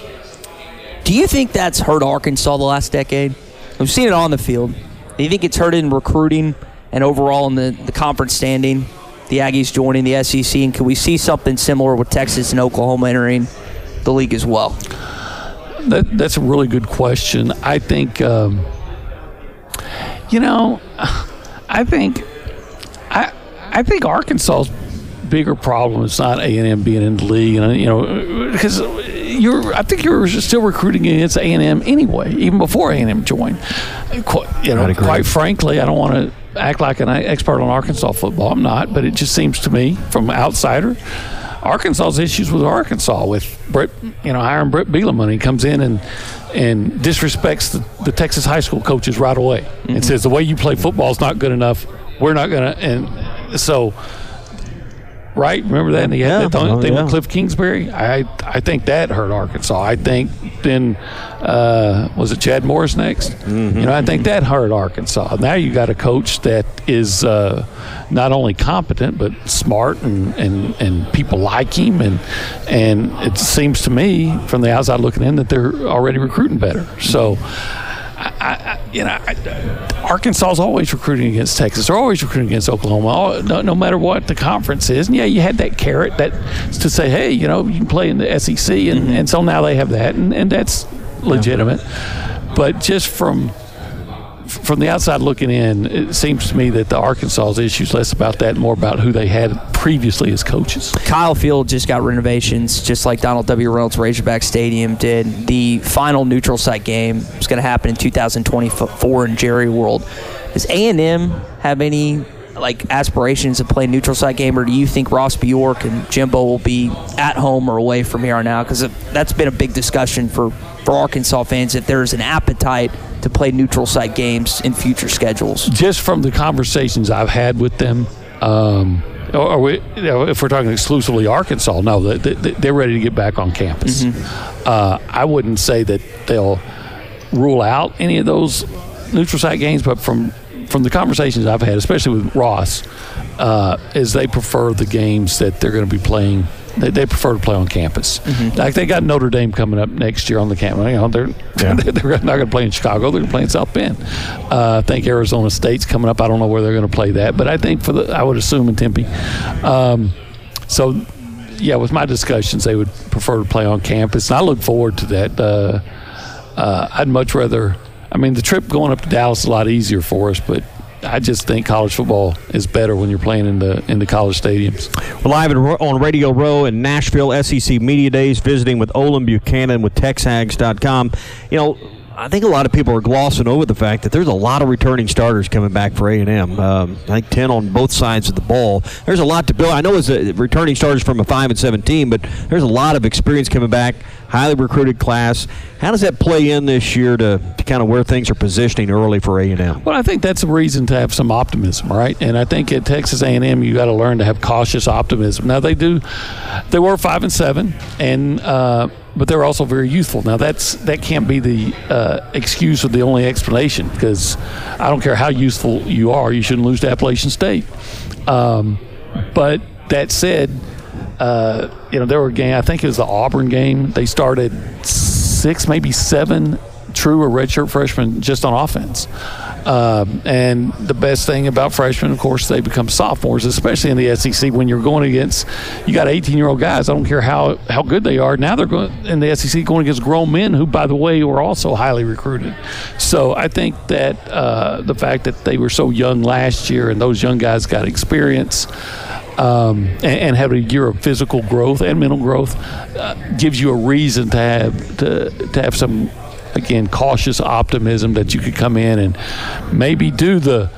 Do you think that's hurt Arkansas the last decade? We've seen it on the field. Do you think it's hurt in recruiting and overall in the, the conference standing? The Aggies joining the SEC, and can we see something similar with Texas and Oklahoma entering the league as well? That, that's a really good question. I think, um, you know, I think I think Arkansas's bigger problem is not A and M being in the league, and you know, because you're I think you're still recruiting against A and M anyway, even before A and M joined. Quite, you know, quite frankly, I don't want to act like an expert on Arkansas football. I'm not, but it just seems to me, from an outsider. Arkansas's issues with Arkansas with Brett, you know, hiring Brett Bielema. He comes in and and disrespects the, the Texas high school coaches right away mm-hmm. and says the way you play football is not good enough we're not going to. And so, right? Remember that? And he had Yeah. that thing, Oh, thing yeah. with Cliff Kingsbury. I I think that hurt Arkansas. I think then uh, was it Chad Morris next? Mm-hmm. You know, I think that hurt Arkansas. Now you got a coach that is uh, not only competent but smart and, and and people like him and and it seems to me from the outside looking in that they're already recruiting better. So. I, I, you know, I, Arkansas is always recruiting against Texas. They're always recruiting against Oklahoma, all, no, no, matter what the conference is. And yeah, you had that carrot that to say, hey, you know, you can play in the SEC, and, mm-hmm. and so now they have that, and, and that's legitimate. But just from from the outside looking in, it seems to me that the Arkansas's issue is less about that, more about who they had previously as coaches. Kyle Field just got renovations, just like Donald W. Reynolds Razorback Stadium did. The final neutral site game is going to happen in 2024 in Jerry World. Does A&M have any like aspirations to play neutral site game, or do you think Ross Bjork and Jimbo will be at home or away from here on out? Because that's been a big discussion for for Arkansas fans if there's an appetite to play neutral site games in future schedules? Just from the conversations I've had with them, um, or we, you know, if we're talking exclusively Arkansas, no, they, they're ready to get back on campus. Mm-hmm. Uh, I wouldn't say that they'll rule out any of those neutral site games, but from from the conversations I've had, especially with Ross, uh, is they prefer the games that they're going to be playing they, they prefer to play on campus. Mm-hmm. Like they got Notre Dame coming up next year on the campus. You know, they're yeah. they're not going to play in Chicago. They're going to play in South Bend. Uh, I think Arizona State's coming up. I don't know where they're going to play that, but I think for the I would assume in Tempe. Um, so yeah, with my discussions, they would prefer to play on campus, and I look forward to that. Uh, uh, I'd much rather. I mean, the trip going up to Dallas is a lot easier for us, but I just think college football is better when you're playing in the in the college stadiums. We're live on Radio Row in Nashville SEC Media Days, visiting with Olin Buchanan with TexAgs.com. You know, I think a lot of people are glossing over the fact that there's a lot of returning starters coming back for A&M. Um, I think 10 on both sides of the ball. There's a lot to build. I know it's a returning starters from a 5 and 17, but there's a lot of experience coming back, highly recruited class. How does that play in this year to, to kind of where things are positioning early for A&M? Well, I think that's a reason to have some optimism, right? And I think at Texas A&M you got to learn to have cautious optimism. Now they do, they were 5 and 7, and uh, but they're also very youthful. Now that's that can't be the uh, excuse or the only explanation because I don't care how useful you are, you shouldn't lose to Appalachian State. Um, but that said, uh, you know there were game. I think it was the Auburn game. They started six, maybe seven true or redshirt freshmen just on offense. Um, and the best thing about freshmen, of course, they become sophomores, especially in the SEC when you're going against, you got 18 year old guys. I don't care how, how good they are. Now they're going in the SEC going against grown men who, by the way, were also highly recruited. So I think that uh, the fact that they were so young last year and those young guys got experience. Um, and, and, have a year of physical growth and mental growth uh, gives you a reason to have to, to have some again cautious optimism that you could come in and maybe do the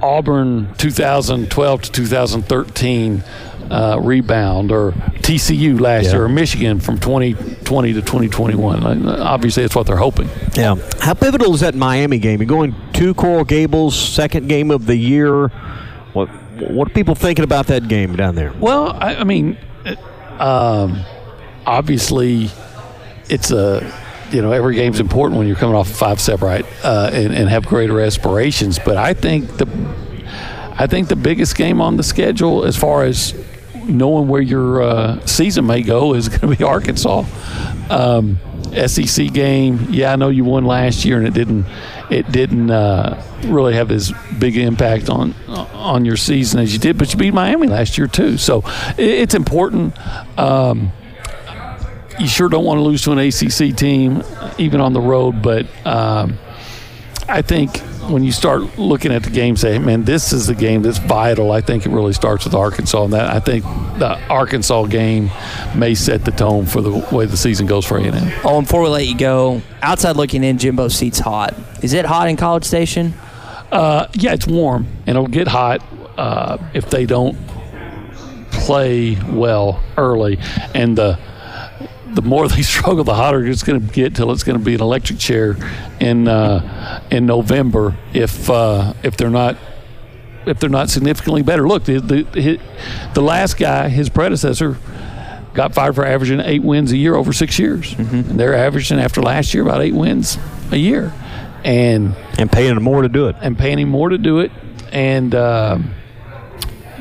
Auburn 2012 to 2013 uh, rebound or TCU last yeah. year or Michigan from 2020 to 2021. Obviously, that's what they're hoping. Yeah. How pivotal is that Miami game? You're going to Coral Gables, second game of the year. What what are people thinking about that game down there? Well, I, I mean, um, obviously, it's a you know every game's important when you're coming off a five step right uh, and, and have greater aspirations. But I think the I think the biggest game on the schedule, as far as knowing where your uh, season may go, is going to be Arkansas. Um, SEC game, yeah, I know you won last year, and it didn't it didn't uh, really have as big impact on on your season as you did, but you beat Miami last year too, so it's important. Um, you sure don't want to lose to an ACC team, even on the road. But um, I think when you start looking at the game, say, man, this is the game that's vital. I think it really starts with Arkansas, and that I think the Arkansas game may set the tone for the way the season goes for A&M. Oh, and before we let you go, outside looking in, Jimbo seat's hot. Is it hot in College Station? Uh, yeah, it's warm, and it'll get hot uh, if they don't play well early, and the the more they struggle, the hotter it's going to get till it's going to be an electric chair in uh, in November if uh, if they're not if they're not significantly better. Look, the the, the last guy, his predecessor, got fired for averaging eight wins a year over six years. Mm-hmm. And they're averaging after last year about eight wins a year, and and paying him more to do it, and paying him more to do it, and. Uh,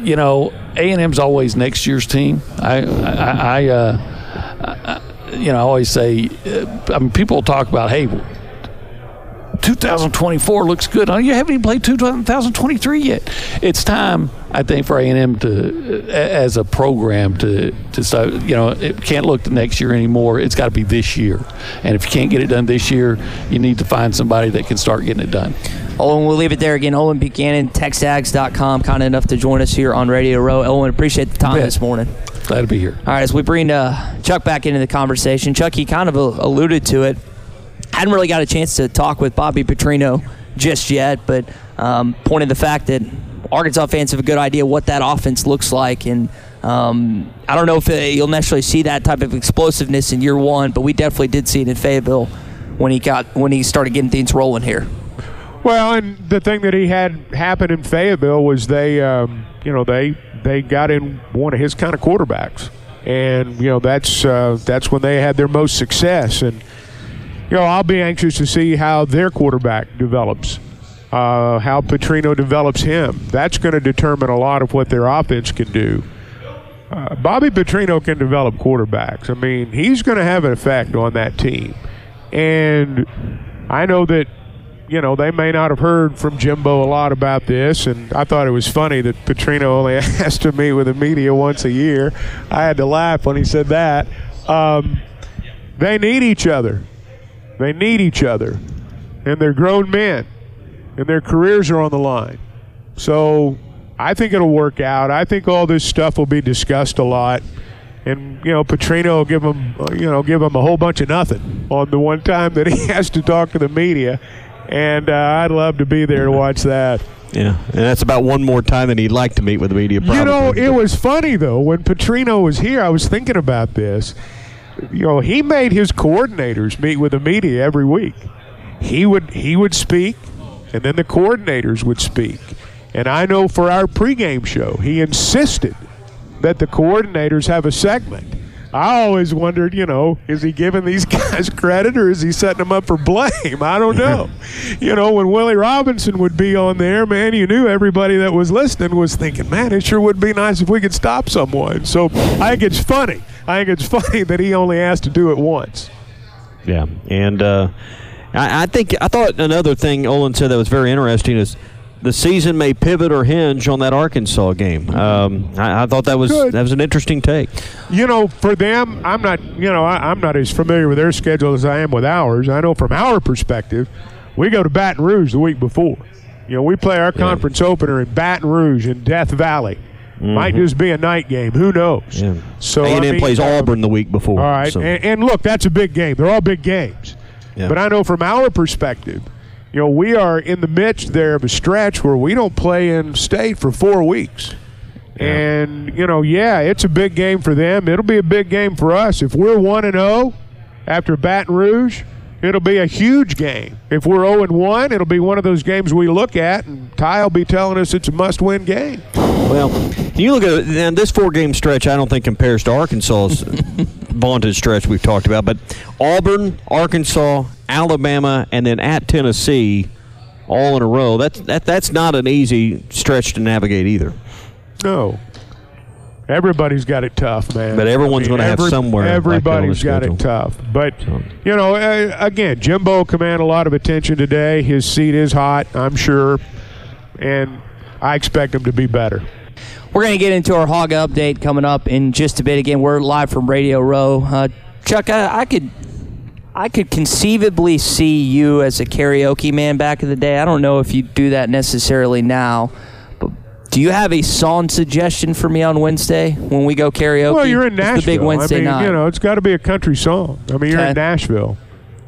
you know, A and M's always next year's team. I, I, I uh, you know, I always say, uh, I mean, people talk about, hey, 2024 looks good. Oh, you haven't even played 2023 yet. It's time, I think, for A&M to, as a program, to to start. You know, it can't look to next year anymore. It's got to be this year. And if you can't get it done this year, you need to find somebody that can start getting it done. Olin, we'll leave it there again. Olin Buchanan, TexAgs.com, kind enough to join us here on Radio Row. Olin, appreciate the time this morning. Glad to be here. All right, as we bring uh, Chuck back into the conversation, Chuck, he kind of alluded to it. Hadn't really got a chance to talk with Bobby Petrino just yet, but um, pointed the fact that Arkansas fans have a good idea what that offense looks like, and um, I don't know if it, you'll necessarily see that type of explosiveness in year one, but we definitely did see it in Fayetteville when he got when he started getting things rolling here. Well, and the thing that he had happen in Fayetteville was they, um, you know, they they got in one of his kind of quarterbacks, and you know that's uh, that's when they had their most success. And you know, I'll be anxious to see how their quarterback develops, uh, how Petrino develops him. That's going to determine a lot of what their offense can do. Uh, Bobby Petrino can develop quarterbacks. I mean, he's going to have an effect on that team, and I know that you know, they may not have heard from Jimbo a lot about this, and I thought it was funny that Petrino only has to meet with the media once a year. I had to laugh when he said that. Um, they need each other. They need each other, and they're grown men, and their careers are on the line. So I think it'll work out. I think all this stuff will be discussed a lot and you know Petrino will give him you know give him a whole bunch of nothing on the one time that he has to talk to the media and uh, I'd love to be there to watch that. Yeah, and that's about one more time than he'd like to meet with the media. Probably. You know, it was funny though when Petrino was here. I was thinking about this. You know, he made his coordinators meet with the media every week. He would he would speak, and then the coordinators would speak. And I know for our pregame show, he insisted that the coordinators have a segment I always wondered, you know, is he giving these guys credit or is he setting them up for blame? I don't know. you know, when Willie Robinson would be on there, man, you knew everybody that was listening was thinking, man, it sure would be nice if we could stop someone. So I think it's funny. I think it's funny that he only has to do it once. Yeah, and uh, I, I think I thought another thing Olin said that was very interesting is the season may pivot or hinge on that Arkansas game. Um, I, I, thought that was Good. that was an interesting take. You know, for them, I'm not. You know, I, am not as familiar with their schedule as I am with ours. I know from our perspective, we go to Baton Rouge the week before. You know, we play our conference yeah. opener in Baton Rouge in Death Valley. Mm-hmm. Might just be a night game. Who knows? Yeah. So A&M I mean, plays Auburn the week before. All right, so. and, and, look, that's a big game. They're all big games. Yeah. But I know from our perspective you know, we are in the midst there of a stretch where we don't play in state for four weeks. Yeah. And, you know, yeah, it's a big game for them. It'll be a big game for us. If we're 1 and 0 after Baton Rouge, it'll be a huge game. If we're 0 and 1, it'll be one of those games we look at, and Ty will be telling us it's a must win game. Well, you look at it, and this four game stretch, I don't think compares to Arkansas's vaunted stretch we've talked about, but Auburn, Arkansas, Alabama, and then at Tennessee, all in a row. That's that that's not an easy stretch to navigate either. No. Everybody's got it tough, man. But everyone's I mean, going to every, have somewhere. Everybody's got it tough. But, you know, uh, again, Jimbo command a lot of attention today. His seat is hot, I'm sure. And I expect him to be better. We're going to get into our hog update coming up in just a bit. Again, we're live from Radio Row. Uh, Chuck, I, I could I could conceivably see you as a karaoke man back in the day. I don't know if you do that necessarily now, but do you have a song suggestion for me on Wednesday when we go karaoke? Well, you're in Nashville. It's the big Wednesday I mean, night. You know, it's got to be a country song. I mean, you're okay. in Nashville.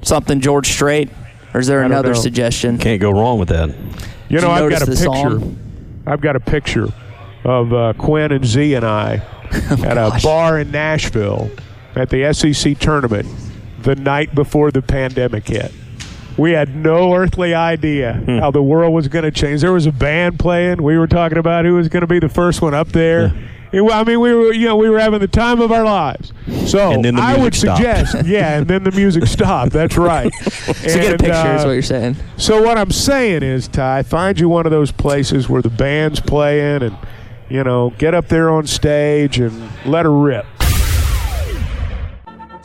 Something George Strait, or is there another suggestion? Can't go wrong with that. You know, you I've got a picture. Song? I've got a picture of uh, Quinn and Z and I oh, at gosh. a bar in Nashville at the SEC tournament the night before the pandemic hit. We had no earthly idea hmm. how the world was going to change. There was a band playing. We were talking about who was going to be the first one up there. Yeah. It, I mean, we were, you know, we were having the time of our lives. So I would stopped. suggest, yeah, and then the music stopped. That's right. so and, get a picture uh, is what you're saying. So what I'm saying is, Ty, find you one of those places where the band's playing, and you know, get up there on stage and let her rip.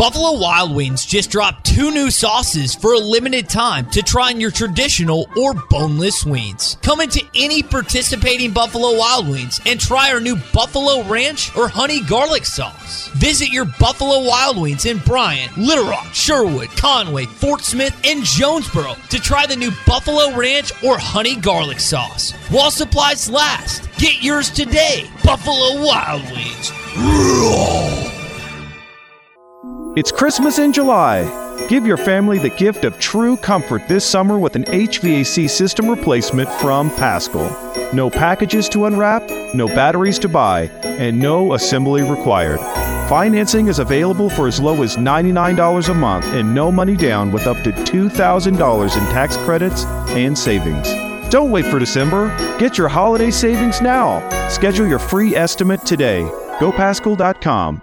Buffalo Wild Wings just dropped two new sauces for a limited time to try on your traditional or boneless wings. Come into any participating Buffalo Wild Wings and try our new Buffalo Ranch or Honey Garlic sauce. Visit your Buffalo Wild Wings in Bryan, Little Rock, Sherwood, Conway, Fort Smith, and Jonesboro to try the new Buffalo Ranch or Honey Garlic sauce. While supplies last, get yours today. Buffalo Wild Wings. It's Christmas in July. Give your family the gift of true comfort this summer with an HVAC system replacement from Paschal. No packages to unwrap, no batteries to buy, and no assembly required. Financing is available for as low as $99 a month and no money down with up to $2,000 in tax credits and savings. Don't wait for December. Get your holiday savings now. Schedule your free estimate today. GoPaschal.com.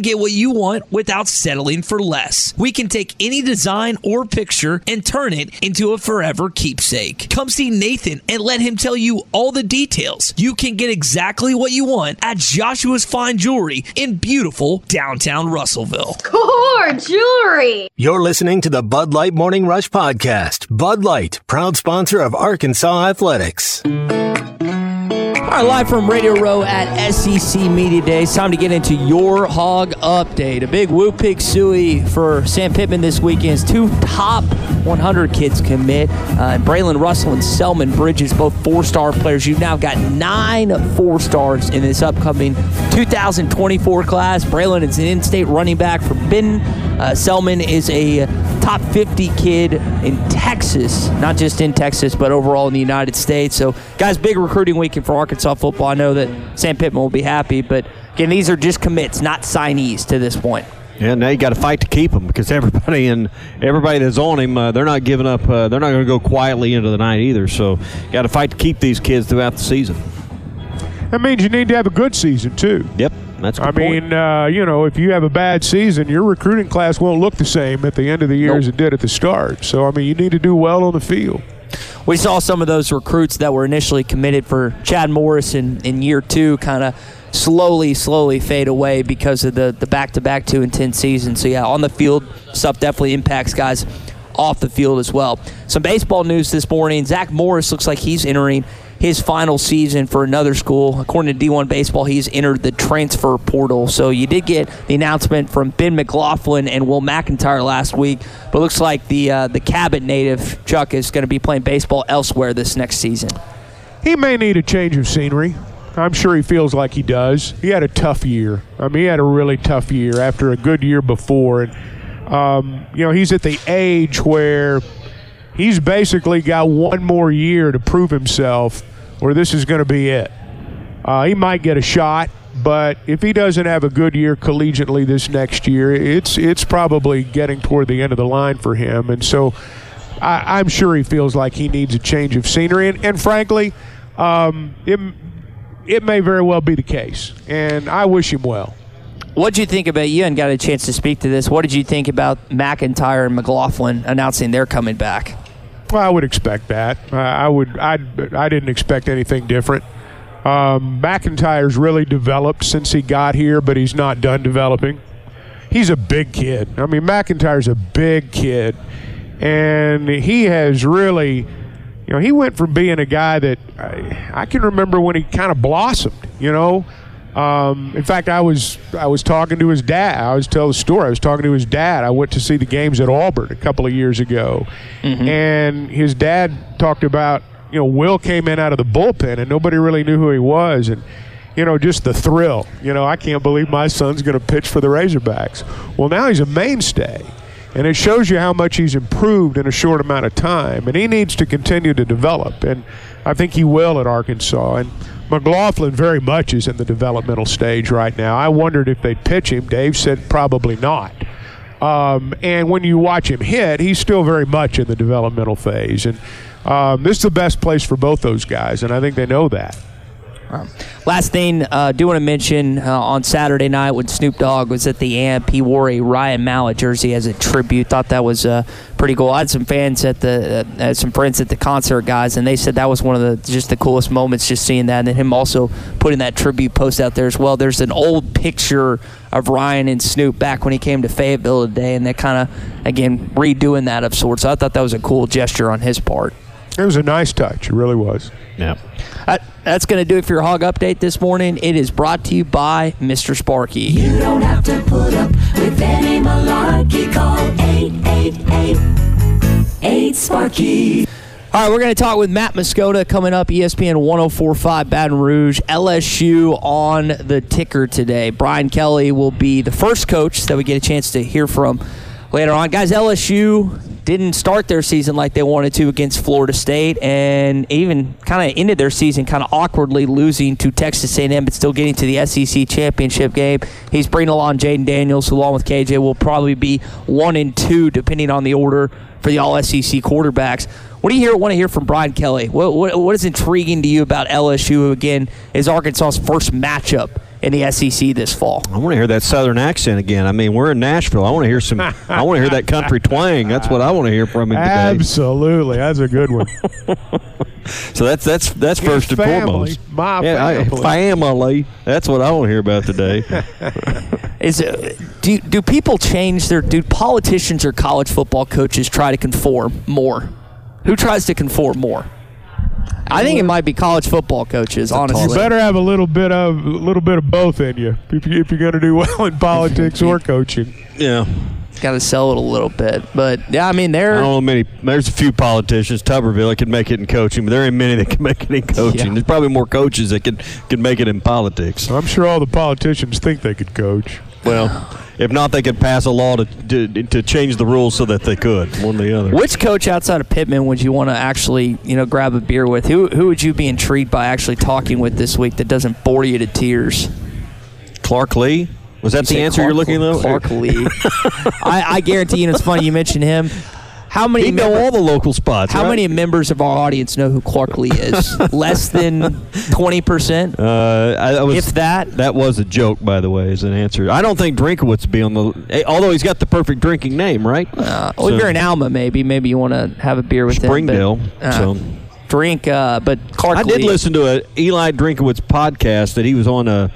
get what you want without settling for less. We can take any design or picture and turn it into a forever keepsake. Come see Nathan and let him tell you all the details. You can get exactly what you want at Joshua's Fine Jewelry in beautiful downtown Russellville. Core jewelry. You're listening to the Bud Light Morning Rush Podcast. Bud Light, proud sponsor of Arkansas Athletics. All right, live from Radio Row at SEC Media Day. It's time to get into your hog update. A big Woo Pig Sooie for Sam Pittman this weekend. Two top 100 kids commit. Uh, Braylen Russell and Selman Bridges, both four star players. You've now got nine four stars in this upcoming 2024 class. Braylen is an in state running back for Benton. Uh, Selman is a top 50 kid in Texas, not just in Texas, but overall in the United States. So, guys, big recruiting weekend for Arkansas football. I know that Sam Pittman will be happy, but again, these are just commits, not signees to this point. Yeah, now you got to fight to keep him because everybody and everybody that's on him, uh, they're not giving up. Uh, they're not going to go quietly into the night either. So, got to fight to keep these kids throughout the season. That means you need to have a good season too. Yep, that's. I mean, uh, you know, if you have a bad season, your recruiting class won't look the same at the end of the year nope. as it did at the start. So, I mean, you need to do well on the field. We saw some of those recruits that were initially committed for Chad Morris in, in year two kind of slowly, slowly fade away because of the the back to back two and ten season. So yeah, on the field stuff definitely impacts guys off the field as well. Some baseball news this morning. Zach Morris looks like he's entering his final season for another school. According to D1 Baseball, he's entered the transfer portal. So you did get the announcement from Ben McLaughlin and Will McIntyre last week, but looks like the uh, the Cabot native Chuck is going to be playing baseball elsewhere this next season. He may need a change of scenery. I'm sure he feels like he does. He had a tough year. I mean, he had a really tough year after a good year before, and um, you know he's at the age where he's basically got one more year to prove himself or this is going to be it. Uh, he might get a shot, but if he doesn't have a good year collegiately this next year, it's it's probably getting toward the end of the line for him. And so I, am sure he feels like he needs a change of scenery. And, and frankly, um, it, it may very well be the case. And I wish him well. What did you think about you and got a chance to speak to this? What did you think about McIntyre and McLaughlin announcing they're coming back? Well, I would expect that. I would. I. I didn't expect anything different. Um, McIntyre's really developed since he got here, but he's not done developing. He's a big kid. I mean, McIntyre's a big kid, and he has really, you know, he went from being a guy that I, I can remember when he kind of blossomed. You know, um, in fact, I was I was talking to his dad. I was tell the story. I was talking to his dad. I went to see the games at Auburn a couple of years ago, mm-hmm. and his dad talked about you know Will came in out of the bullpen and nobody really knew who he was, and you know just the thrill. You know I can't believe my son's going to pitch for the Razorbacks. Well, now he's a mainstay. And it shows you how much he's improved in a short amount of time. And he needs to continue to develop. And I think he will at Arkansas. And McLaughlin very much is in the developmental stage right now. I wondered if they'd pitch him. Dave said probably not. Um, and when you watch him hit, he's still very much in the developmental phase. And um, this is the best place for both those guys, and I think they know that. Last thing, uh, do want to mention uh, on Saturday night when Snoop Dogg was at the AMP, he wore a Ryan Mallett jersey as a tribute. Thought that was uh, pretty cool. I had some fans at the, uh, some friends at the concert, guys, and they said that was one of the just the coolest moments, just seeing that, and then him also putting that tribute post out there as well. There's an old picture of Ryan and Snoop back when he came to Fayetteville today, and they're kind of again redoing that of sorts. So I thought that was a cool gesture on his part. It was a nice touch. It really was. Yeah. That, that's going to do it for your hog update this morning. It is brought to you by Mr. Sparky. You don't have to put up with any malarkey. Call 888 Sparky. All right, we're going to talk with Matt Moscona coming up, ESPN 1045 Baton Rouge, LSU on the ticker today. Brian Kelly will be the first coach that we get a chance to hear from later on. Guys, LSU didn't start their season like they wanted to against Florida State and even kind of ended their season kind of awkwardly losing to Texas A&M but still getting to the SEC championship game. He's bringing along Jayden Daniels who along with KJ will probably be 1 and 2 depending on the order for the all SEC quarterbacks. What do you hear, want to hear from Brian Kelly? What, what, what is intriguing to you about LSU, again is Arkansas's first matchup in the SEC this fall? I want to hear that Southern accent again. I mean, we're in Nashville. I want to hear some. I want to hear that country twang. That's what I want to hear from him today. Absolutely, that's a good one. So that's that's that's His first and foremost. my yeah, I- family. family. That's what I want to hear about today. Is uh, do do people change their do politicians or college football coaches try to conform more? Who tries to conform more? I think it might be college football coaches. Honestly, You better have a little bit of a little bit of both in you if, you, if you're going to do well in politics or coaching. yeah. got to sell it a little bit. But yeah, I mean there. I they're don't know many. There's a few politicians. Tuberville that can make it in coaching, but there ain't many that can make it in coaching. Yeah. There's probably more coaches that can can make it in politics. I'm sure all the politicians think they could coach. Well, if not, they could pass a law to to, to change the rules so that they could. One or the other. Which coach outside of Pittman would you want to actually, you know, grab a beer with? Who who would you be intrigued by actually talking with this week that doesn't bore you to tears? Clark Lee. Was that You the say answer you're looking though? Clark Lee. I, I guarantee you, and it's funny you mentioned him. How many? Know all the local spots. how right? many members of our audience know who Clark Lee is? Less than twenty percent, Uh, I, I was, if that. That was a joke, by the way, as an answer. I don't think Drinkwitz would be on the. eh, Although he's got the perfect drinking name, right? Uh, well, if you're in Alma, maybe maybe you want to have a beer with Springdale. him. but, uh, so drink, uh, but Clark I did listen to a Eli Drinkwitz podcast that he was on a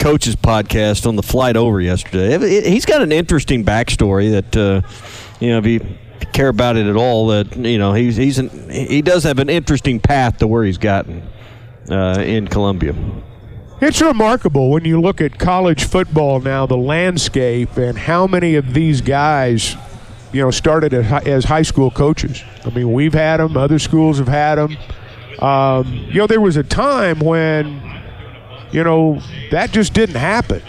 coach's podcast on the flight over yesterday. It- it- He's got an interesting backstory that uh, you know if you care about it at all, that you know he's he's an, he does have an interesting path to where he's gotten uh, in Columbia. It's remarkable when you look at college football now, the landscape, and how many of these guys, you know, started as, hi- as high school coaches. I mean, we've had them, other schools have had them. Um, you know, there was a time when, you know, that just didn't happen.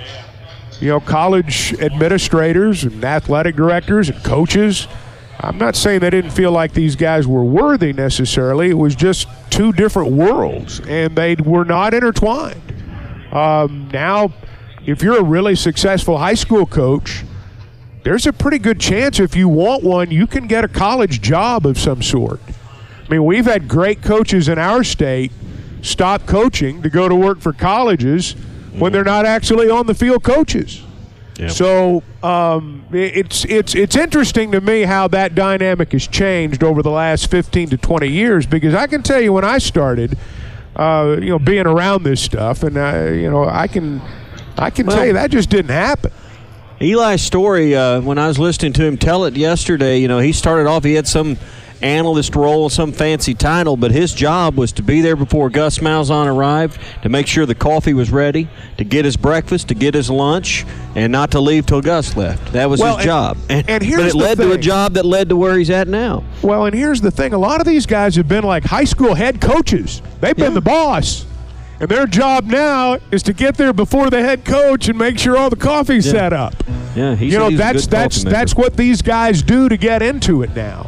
You know, college administrators and athletic directors and coaches. I'm not saying they didn't feel like these guys were worthy necessarily. It was just two different worlds, and they were not intertwined. Um, now, if you're a really successful high school coach, there's a pretty good chance if you want one, you can get a college job of some sort. I mean, we've had great coaches in our state stop coaching to go to work for colleges when they're not actually on the field coaches. So um, it's it's it's interesting to me how that dynamic has changed over the last 15 to 20 years because I can tell you when I started, uh, you know, being around this stuff, and uh, you know, I can I can tell you that just didn't happen. Eli's story, uh, when I was listening to him tell it yesterday, you know, he started off, he had some analyst role, some fancy title, but his job was to be there before Gus Malzahn arrived, to make sure the coffee was ready, to get his breakfast, to get his lunch, and not to leave till Gus left. That was Well, his job. and- and here's but it the led to a thing. job that led to where he's at now. Well, and here's the thing: a lot of these guys have been like high school head coaches. They've been the boss, and their job now is to get there before the head coach and make sure all the coffee's Yeah. set up. Yeah, you know he was a that's that's that's what these guys do to get into it now.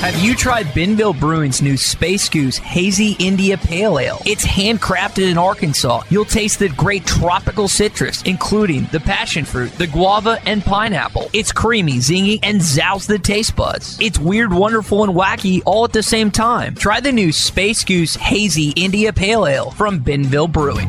Have you tried Benville Brewing's new Space Goose Hazy India Pale Ale? It's handcrafted in Arkansas. You'll taste the great tropical citrus, including the passion fruit, the guava, and pineapple. It's creamy, zingy, and zows the taste buds. It's weird, wonderful, and wacky all at the same time. Try the new Space Goose Hazy India Pale Ale from Benville Brewing.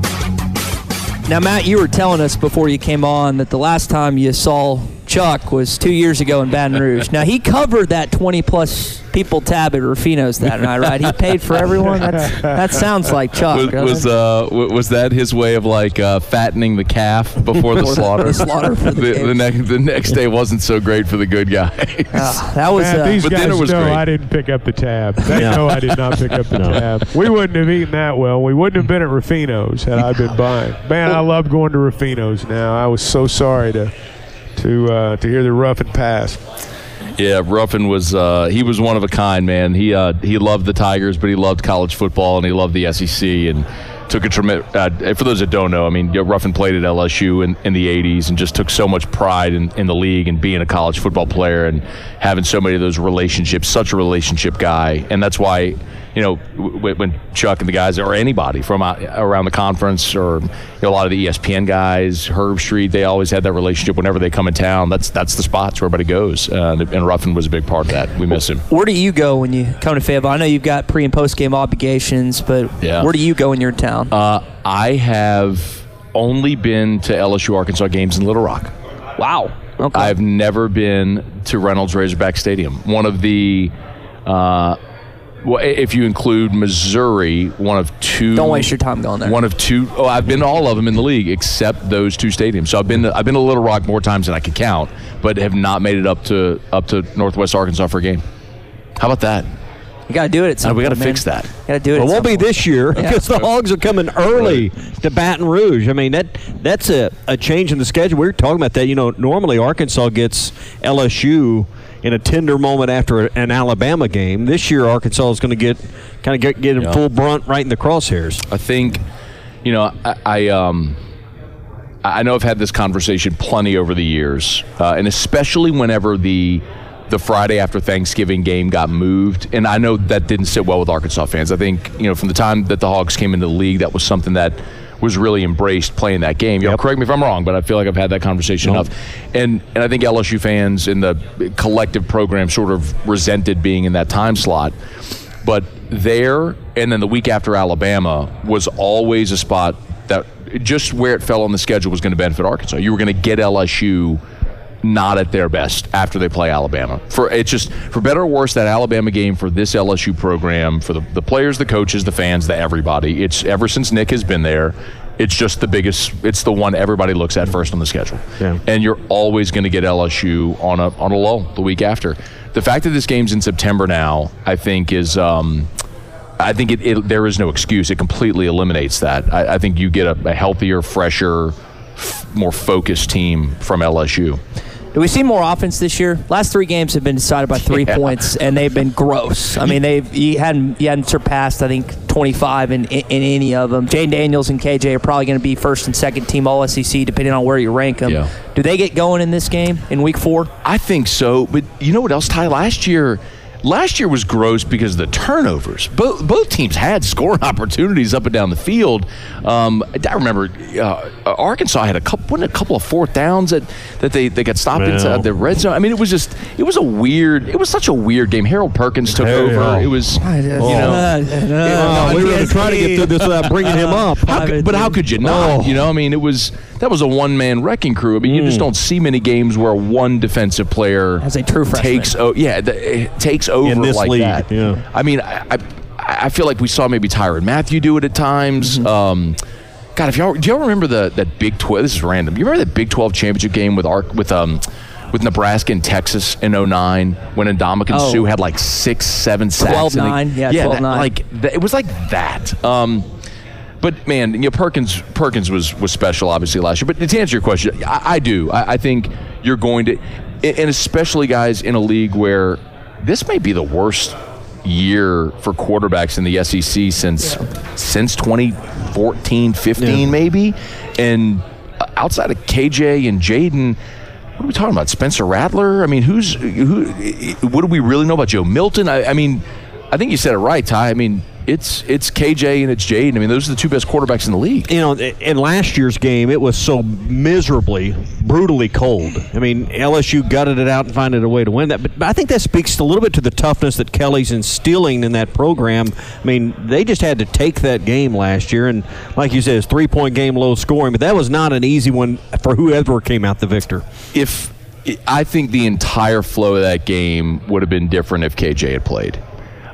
Now, Matt, you were telling us before you came on that the last time you saw Chuck was two years ago in Baton Rouge. Now, he covered that 20 plus people tab at Ruffino's that night, right? He paid for everyone. That's, that sounds like Chuck. was was, uh, was that his way of like uh, fattening the calf before the Before the- slaughter? the slaughter for the the, kids. next the next day wasn't so great for the good guys. Ah, that was, Man, uh, these but guys dinner was know great. I didn't pick up the tab. They Yeah. know I did not pick up the No. tab. We wouldn't have eaten that well. We wouldn't have been at Ruffino's had I been buying. Man, I love going to Ruffino's now. I was so sorry to to uh, to hear the Ruffin pass. Yeah, Ruffin was uh, he was one of a kind, man. He uh, he loved the Tigers, but he loved college football and he loved the SEC and took a tremendous. Uh, for those that don't know, I mean, Ruffin played at LSU in, in the '80s and just took so much pride in, in the league and being a college football player and having so many of those relationships. Such a relationship guy, and that's why you know w- when Chuck and the guys or anybody from out, around the conference or you know, a lot of the ESPN guys, Herbstreit, they always had that relationship. Whenever they come in town, that's that's the spots where everybody goes, uh, and, and Ruffin was a big part of that. We miss him. Where do you go when you come to Fayetteville? I know you've got pre and post game obligations, but Yeah. where do you go in your town? Uh, I have only been to LSU Arkansas games in Little Rock. Wow. Okay. I've never been to Reynolds Razorback Stadium. One of the, uh, well, if you include Missouri, one of two. Don't waste your time going there. One of two oh I've been to all of them in the league except those two stadiums. So I've been to, I've been to Little Rock more times than I can count, but have not made it up to up to Northwest Arkansas for a game. How about that? You got to do it at some Uh, we got to fix that. Got to do it. Well, it won't be point. this year Yeah. because the Hogs are coming early to Baton Rouge. I mean that that's a, a change in the schedule. We were talking about that. You know, normally Arkansas gets LSU in a tender moment after an Alabama game. This year, Arkansas is going to get kind of get, get in Yeah. full brunt right in the crosshairs. I think, you know, I, I um, I know I've had this conversation plenty over the years, uh, and especially whenever the the Friday after Thanksgiving game got moved, and I know that didn't sit well with Arkansas fans. I think you know from the time that the Hogs came into the league, that was something that was really embraced playing that game. You know, correct me if I'm wrong, but I feel like I've had that conversation enough. And and I think LSU fans in the collective program sort of resented being in that time slot. But there, and then the week after Alabama was always a spot that just where it fell on the schedule was going to benefit Arkansas. You were going to get LSU not at their best after they play Alabama. For it's just for better or worse that Alabama game for this LSU program for the, the players, the coaches, the fans, the everybody. It's ever since Nick has been there. It's just the biggest. It's the one everybody looks at first on the schedule, Yeah. and you're always going to get LSU on a on a lull the week after. The fact that this game's in September now, I think, is um, I think it, it, there is no excuse. It completely eliminates that. I, I think you get a, a healthier, fresher, f- more focused team from LSU. Do we see more offense this year? Last three games have been decided by three Yeah. points, and they've been gross. I mean, they've you hadn't you hadn't surpassed I think 25 in, in, in any of them. Jayden Daniels and KJ are probably going to be first and second team All SEC depending on where you rank them. Yeah. Do they get going in this game in Week Four? I think so. But you know what else, Ty? Last year, last year was gross because of the turnovers. Both both teams had scoring opportunities up and down the field. Um, I remember uh, Arkansas had a couple, wasn't a couple of fourth downs that, that they, they got stopped Well. inside the red zone. I mean, it was just it was a weird, it was such a weird game. Harold Perkins took Hey, over. oh. It was, you know, Oh, we were trying to to get through this without bringing him up. how could- but how could you not? Oh. You know, I mean, it was that was a one man wrecking crew. I mean, you just Mm. don't see many games where one defensive player As a true freshman. takes oh yeah the, takes over In this like league, that. yeah. I mean, I, I I feel like we saw maybe Tyrann Mathieu do it at times. Mm-hmm. Um, God, if y'all do y'all remember the that Big Twelve? This is random. You remember that Big Twelve championship game with Ark with um. With Nebraska and Texas in 09 when Indomitian Oh. Sue had like six, seven sacks. in the- 12-9. Yeah, that- 12-9. like th- it was like that. Um, but man, you know Perkins Perkins was was special obviously last year. But to answer your question, I, I do. I, I think you're going to, and especially guys in a league where this may be the worst year for quarterbacks in the SEC since since 2014, 15 maybe, and uh, outside of KJ and Jayden. What are we talking about? Spencer Rattler? I mean, who's who? What do we really know about Joe Milton? I, I mean, I think you said it right, Ty. I mean, it's it's KJ and it's Jayden. I mean, those are the two best quarterbacks in the league. You know, in last year's game, it was so miserably, brutally cold. I mean, LSU gutted it out and finding a way to win that. But, but I think that speaks a little bit to the toughness that Kelly's instilling in that program. I mean, they just had to take that game last year, and like you said, it's three point game, low scoring. But that was not an easy one for whoever came out the victor. If I think the entire flow of that game would have been different if KJ had played.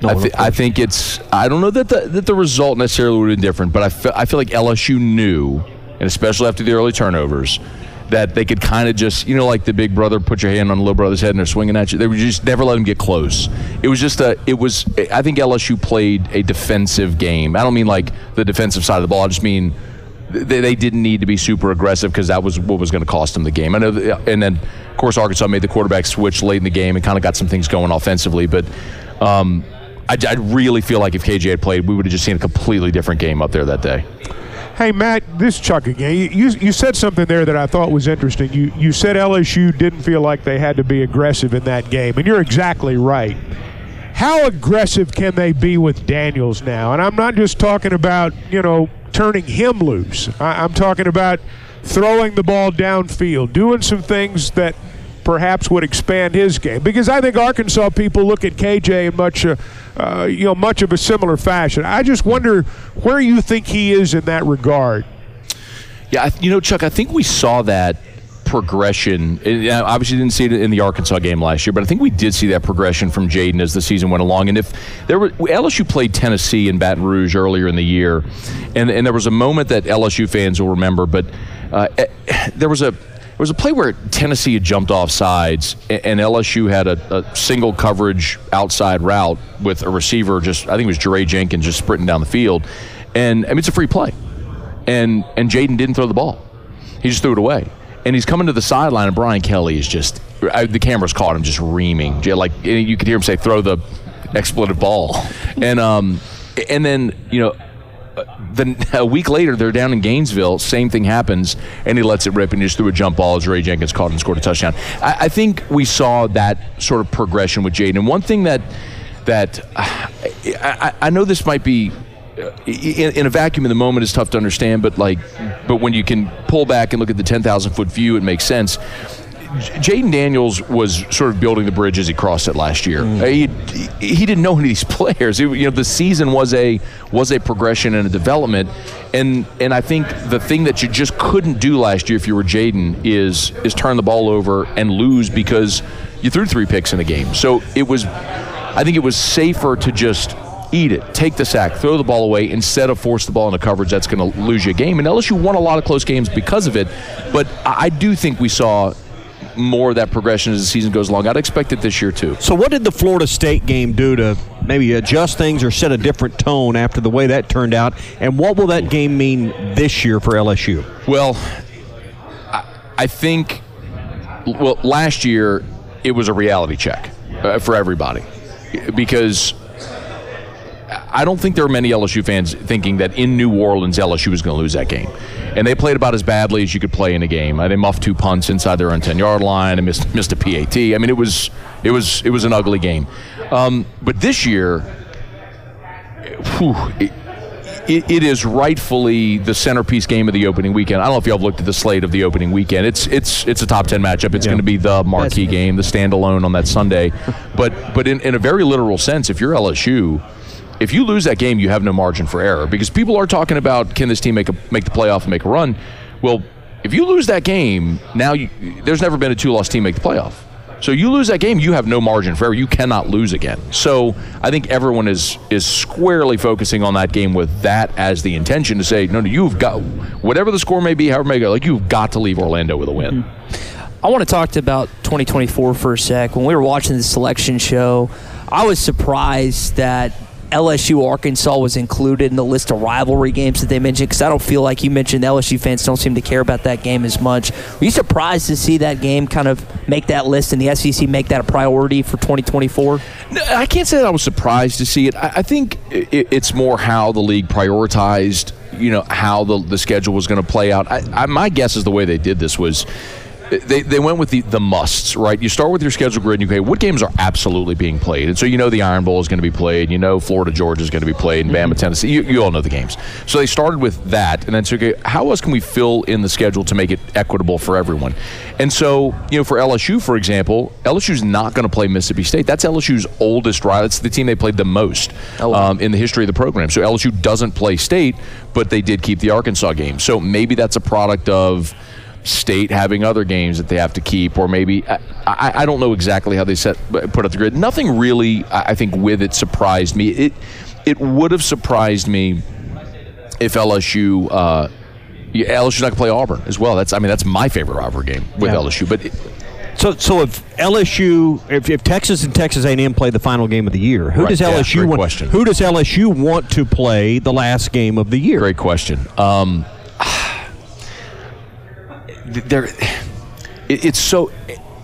No, I, thi- I think it's. I don't know that the that the result necessarily would have been different, but I feel, I feel like LSU knew, and especially after the early turnovers, that they could kind of just you know like the big brother put your hand on the little brother's head and they're swinging at you. They would just never let him get close. It was just a. It was. I think LSU played a defensive game. I don't mean like the defensive side of the ball. I just mean they, they didn't need to be super aggressive because that was what was going to cost them the game. I know, that, and then of course Arkansas made the quarterback switch late in the game and kind of got some things going offensively. But um, I, I really feel like if KJ had played, we would have just seen a completely different game up there that day. Hey Matt, this is Chuck again. You, you you said something there that I thought was interesting. You you said LSU didn't feel like they had to be aggressive in that game, and you're exactly right. How aggressive can they be with Daniels now? And I'm not just talking about you know turning him loose. I, I'm talking about throwing the ball downfield, doing some things that perhaps would expand his game. Because I think Arkansas people look at KJ in much, uh, uh, you know, much of a similar fashion. I just wonder where you think he is in that regard. Yeah, you know, Chuck, I think we saw that progression. Uh, obviously, didn't see it in the Arkansas game last year, but I think we did see that progression from Jayden as the season went along. And if there were LSU played Tennessee in Baton Rouge earlier in the year, and and there was a moment that LSU fans will remember, but uh, eh, there was a. There was a play where Tennessee had jumped off sides, and LSU had a, a single coverage outside route with a receiver just, I think it was Jaray Jenkins just sprinting down the field. And I mean, it's a free play and and Jayden didn't throw the ball. He just threw it away. And he's coming to the sideline, and Brian Kelly is just I, the cameras caught him just reaming, like you could hear him say, "Throw the expletive ball," and um, and then you know. A week later, they're down in Gainesville. Same thing happens, and he lets it rip and he just threw a jump ball as Ray Jenkins caught and scored a touchdown. I, I think we saw that sort of progression with Jayden. And one thing that that I, I I know this might be uh, in, in a vacuum in the moment is tough to understand, but like, but when you can pull back and look at the ten thousand foot view, it makes sense. J- Jayden Daniels was sort of building the bridge as he crossed it last year. Uh, He, he didn't know any of these players. You know, the season was a was a progression and a development, and and I think the thing that you just couldn't do last year if you were Jayden is is turn the ball over and lose because you threw three picks in a game. So it was, I think it was safer to just eat it, take the sack, throw the ball away instead of force the ball into coverage. That's going to lose you a game. And LSU won a lot of close games because of it. But I do think we saw more of that progression as the season goes along. I'd expect it this year too. So, what did the Florida State game do to maybe adjust things or set a different tone after the way that turned out? And what will that game mean this year for LSU? Well, I, I think, well, last year it was a reality check uh, for everybody because I don't think there are many LSU fans thinking that in New Orleans LSU was going to lose that game. and they played about as badly as you could play in a game. They muffed two punts inside their own ten yard line and missed missed a PAT. I mean, it was it was it was an ugly game. Um, but this year, whew, it, it, it is rightfully the centerpiece game of the opening weekend. I don't know if y'all have looked at the slate of the opening weekend. It's it's it's a top ten matchup. It's going to be the marquee game, the standalone on that Sunday. but but in, in a very literal sense, if you're LSU, if you lose that game, you have no margin for error because people are talking about can this team make a make the playoff and make a run. Well, if you lose that game, now you, there's never been a two loss team make the playoff. So you lose that game, you have no margin for error. You cannot lose again. So I think everyone is is squarely focusing on that game with that as the intention to say, no, no, you've got whatever the score may be, however may go, like you've got to leave Orlando with a win. Hmm. I want to talk to about 2024 for a sec. When we were watching the selection show, I was surprised that LSU Arkansas was included in the list of rivalry games that they mentioned because I don't feel like you mentioned LSU fans don't seem to care about that game as much. Were you surprised to see that game kind of make that list and the SEC make that a priority for 2024? No, I can't say that I was surprised to see it. I, I think it, it's more how the league prioritized, you know, how the, the schedule was going to play out. I, I, my guess is the way they did this was they, they went with the, the musts, right? You start with your schedule grid and you say, what games are absolutely being played? And so you know the Iron Bowl is going to be played. You know Florida Georgia is going to be played and Bama, Tennessee. You, you all know the games. So they started with that and then said, okay, how else can we fill in the schedule to make it equitable for everyone? And so, you know, for LSU, for example, LSU's not going to play Mississippi State. That's LSU's oldest rival. It's the team they played the most um, in the history of the program. So LSU doesn't play State, but they did keep the Arkansas game. So maybe that's a product of state having other games that they have to keep, or maybe I, I, I don't know exactly how they set put up the grid. Nothing really, I I think, with it surprised me. It it would have surprised me if LSU. Uh, yeah, LSU's not play Auburn as well. That's I mean that's my favorite Auburn game with Yeah. LSU. But it, So, so if LSU, if, if Texas and Texas A&M play the final game of the year, who Right, does yeah, LSU great want? question. Who does LSU want to play the last game of the year? Great question. Um, there, it, it's so.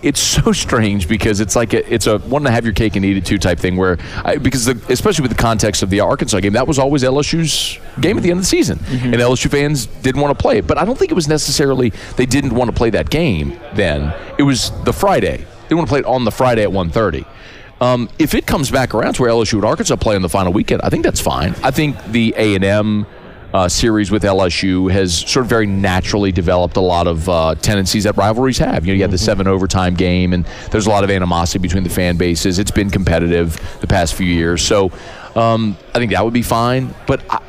It's so strange because it's like a, it's a one to have your cake and eat it too type thing. Where I, because the, especially with the context of the Arkansas game, that was always LSU's game at the end of the season, and LSU fans didn't want to play it. But I don't think it was necessarily they didn't want to play that game. Then it was the Friday. They want to play it on the Friday at 1.30. Um, if it comes back around to where LSU and Arkansas play on the final weekend, I think that's fine. I think the A and M uh, series with LSU has sort of very naturally developed a lot of uh, tendencies that rivalries have. You know, you had the seven overtime game, and there's a lot of animosity between the fan bases. It's been competitive the past few years, so um, I think that would be fine. But I,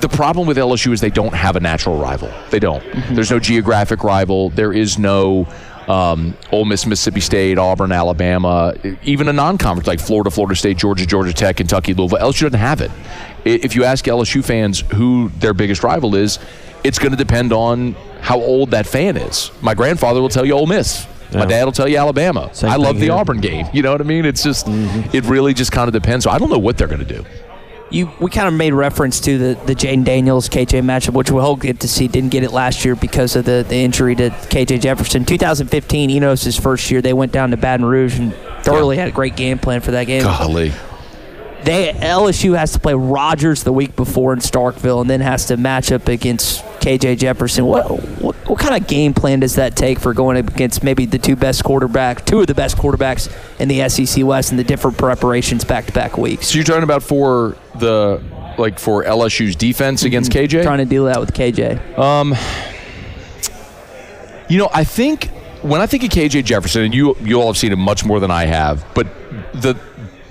the problem with LSU is they don't have a natural rival. They don't. There's no geographic rival. There is no um, Ole Miss, Mississippi State, Auburn, Alabama, even a non-conference like Florida, Florida State, Georgia, Georgia Tech, Kentucky, Louisville. LSU doesn't have it. I- If you ask LSU fans who their biggest rival is, it's going to depend on how old that fan is. My grandfather will tell you Ole Miss. My dad will tell you Alabama. Same I love the here. Auburn game. You know what I mean? It's just, mm-hmm. it really just kind of depends. So I don't know what they're going to do. You, we kind of made reference to the, the Jayden Daniels KJ matchup, which we'll get to see. Didn't get it last year because of the, the injury to KJ Jefferson. 2015, Enos' first year, they went down to Baton Rouge and thoroughly had a great game plan for that game. Golly. They LSU has to play Rogers the week before in Starkville, and then has to match up against KJ Jefferson. What what, what kind of game plan does that take for going up against maybe the two best quarterbacks, two of the best quarterbacks in the SEC West, and the different preparations back to back weeks? So you're talking about for the, like for LSU's defense against KJ? Trying to deal that with KJ. Um, you know, I think when I think of KJ Jefferson, and you you all have seen him much more than I have, but the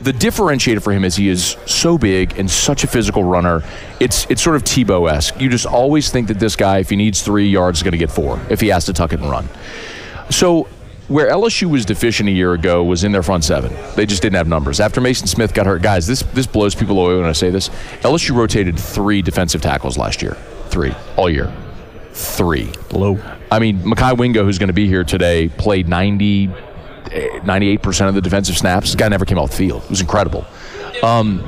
the differentiator for him is he is so big and such a physical runner. It's it's sort of Tebow esque. You just always think that this guy, if he needs three yards, is going to get four. If he has to tuck it and run, so. Where LSU was deficient a year ago was in their front seven. They just didn't have numbers. After Mason Smith got hurt, guys, this this blows people away when I say this. LSU rotated three defensive tackles last year, three all year, three. Low. I mean, Mekhi Wingo, who's going to be here today, played 90, eh, 98% of the defensive snaps. This guy never came off the field. It was incredible. Um,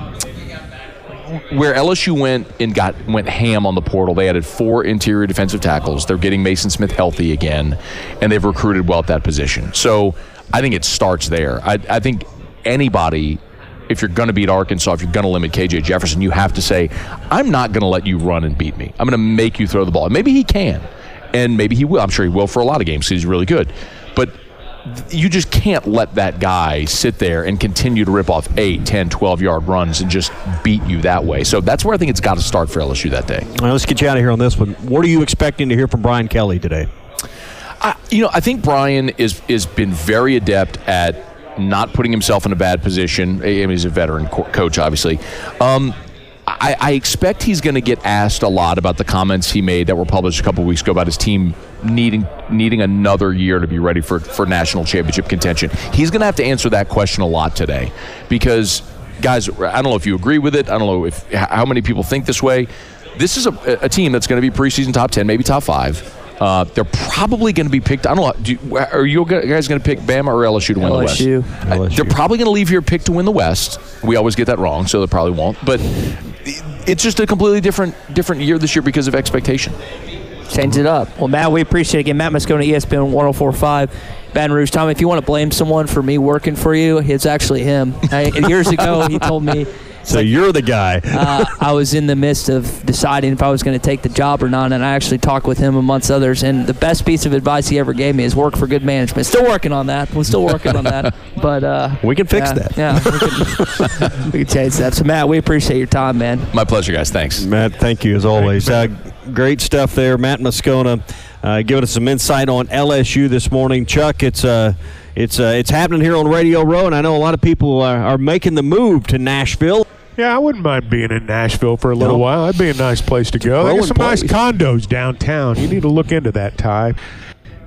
where LSU went and got went ham on the portal, they added four interior defensive tackles. They're getting Mason Smith healthy again, and they've recruited well at that position. So I think it starts there. I, I think anybody if you're going to beat Arkansas, if you're going to limit KJ Jefferson, you have to say, I'm not going to let you run and beat me. I'm going to make you throw the ball. And maybe he can, and maybe he will. I'm sure he will for a lot of games. He's really good, you just can't let that guy sit there and continue to rip off 8, 10, 12 yard runs and just beat you that way. So that's where I think it's got to start for LSU that day. Right, let's get you out of here on this one. What are you expecting to hear from Brian Kelly today? I, you know, I think Brian is is been very adept at not putting himself in a bad position. I mean, he's a veteran co- coach, obviously. Um, I, I, expect he's going to get asked a lot about the comments he made that were published a couple weeks ago about his team needing needing another year to be ready for for national championship contention. He's going to have to answer that question a lot today because guys, I don't know if you agree with it. I don't know if how many people think this way. This is a, a team that's going to be preseason top ten, maybe top five. Uh, they're probably going to be picked. I don't know. Do you, are you guys going to pick Bama or LSU to win LSU. the West? LSU. They're probably going to leave here picked to win the West. We always get that wrong, so they probably won't. But it's just a completely different different year this year because of expectation. Change it up. Well, Matt, we appreciate it. Again, Matt Moscona, ESPN 1045. Baton Rouge. Tom, if you want to blame someone for me working for you, it's actually him. I, years ago, he told me so like, you're the guy. uh, I was in the midst of deciding if I was going to take the job or not, and I actually talked with him amongst others. And the best piece of advice he ever gave me is work for good management. Still working on that. We're still working on that, but uh, we can fix yeah, that. Yeah, we can, we can, change that. So Matt, we appreciate your time, man. My pleasure, guys. Thanks, Matt. Thank you as always. Uh, great stuff there, Matt Moscona, uh, giving us some insight on LSU this morning. Chuck, it's uh, it's uh, it's happening here on Radio Row, and I know a lot of people are, are making the move to Nashville. Yeah, I wouldn't mind being in Nashville for a little no. while. That'd be a nice place to go. There's some place. nice condos downtown. You need to look into that, Ty.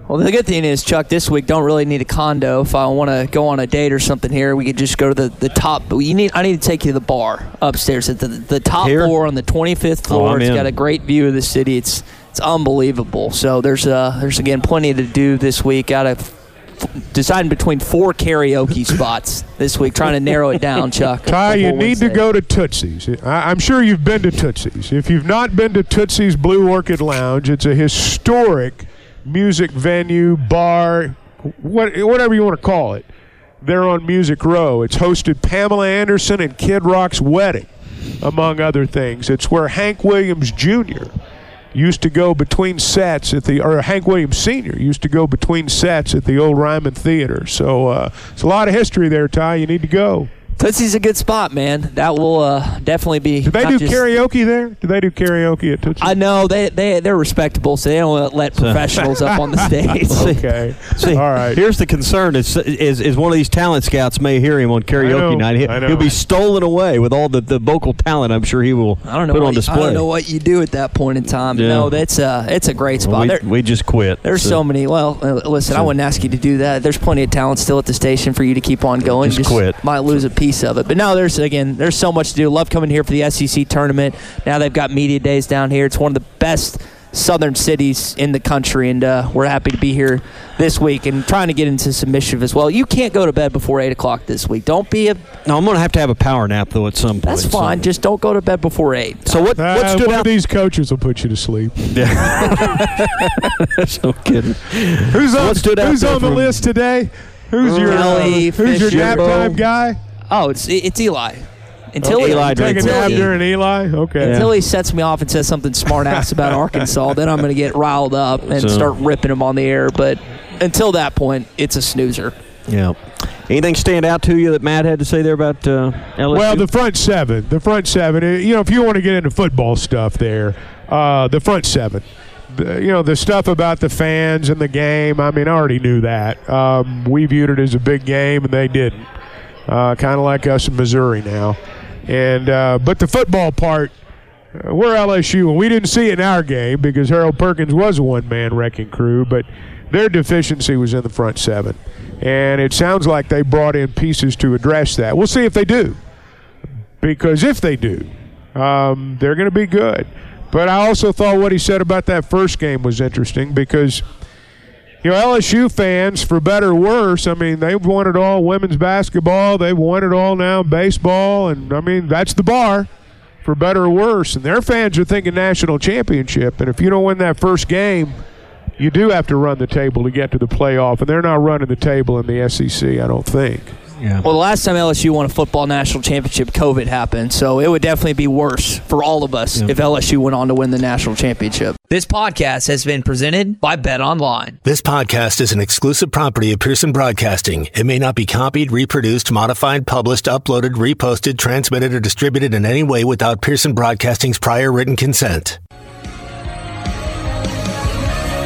Well, the good thing is, Chuck, this week don't really need a condo. If I want to go on a date or something here, we could just go to the, the top. You need I need to take you to the bar upstairs at the the top here? floor on the 25th floor. Oh, it's in. got a great view of the city. It's it's unbelievable. So there's uh there's again plenty to do this week. Out of deciding between four karaoke spots this week, trying to narrow it down, Chuck. Ty, you need Wednesday. to go to Tootsie's. I, am sure you've been to Tootsie's. If you've not been to Tootsie's Blue Orchid Lounge, it's a historic music venue, bar, what, whatever you want to call it. There on Music Row. It's hosted Pamela Anderson and Kid Rock's wedding, among other things. It's where Hank Williams Jr used to go between sets at the, or Hank Williams Sr. used to go between sets at the old Ryman Theater. So uh, it's a lot of history there, Ty. You need to go. Tootsie's a good spot, man. That will uh, definitely be. Do they do karaoke there? Do they do karaoke at Tootsie's? I know they they they're respectable, so they don't let professionals up on the stage. okay, See, all right. Here's the concern: is, is is one of these talent scouts may hear him on karaoke know, night? He, will be stolen away with all the, the vocal talent. I'm sure he will. I don't know put what, on display. I don't know what you do at that point in time. Yeah. No, that's uh, it's a great spot. Well, we, we, just quit. There's so, so many. Well, uh, listen, so, I wouldn't ask you to do that. There's plenty of talent still at the station for you to keep on going. Just, just quit. Might lose a piece of it, but no, there's there's again, there's so much to do. Love coming here for the SEC tournament. Now they've got media days down here. It's one of the best southern cities in the country, and uh, we're happy to be here this week and trying to get into some mischief as well. You can't go to bed before eight o'clock this week. Don't be a. No, I'm going to have to have a power nap though at some point. That's fine. So. Just don't go to bed before eight. So what? Uh, what stood one out? of these coaches will put you to sleep. Yeah. no kidding. Who's on? What stood out who's on the from, list today? Who's your Kelly, uh, Who's your nap time guy? Oh, it's it's Eli. Until okay. Eli take a nap during Eli. Okay. Until he sets me off and says something smart ass about Arkansas, then I'm going to get riled up and so. start ripping him on the air. But until that point, it's a snoozer. Yeah. Anything stand out to you that Matt had to say there about uh, LSU? Well, the front seven. The front seven. Uh, you know, if you want to get into football stuff there, uh, the front seven. you know, the stuff about the fans and the game, I mean, I already knew that. Um, we viewed it as a big game, and they didn't. Uh, kind of like us in Missouri now. And uh, but the football part, uh, we're LSU, and we didn't see it in our game because Harold Perkins was a one-man wrecking crew, but their deficiency was in the front seven, and it sounds like they brought in pieces to address that. We'll see if they do, because if they do, um, they're going to be good. But I also thought what he said about that first game was interesting because you know, LSU fans, for better or worse, I mean, they've won it all women's basketball. They've won it all now baseball. And, I mean, that's the bar for better or worse. And their fans are thinking national championship. And if you don't win that first game, you do have to run the table to get to the playoff. And they're not running the table in the SEC, I don't think. Yeah. Well, the last time LSU won a football national championship, COVID happened, so it would definitely be worse for all of us if LSU went on to win the national championship. This podcast has been presented by Bet Online. This podcast is an exclusive property of Pearson Broadcasting. It may not be copied, reproduced, modified, published, uploaded, reposted, transmitted, or distributed in any way without Pearson Broadcasting's prior written consent.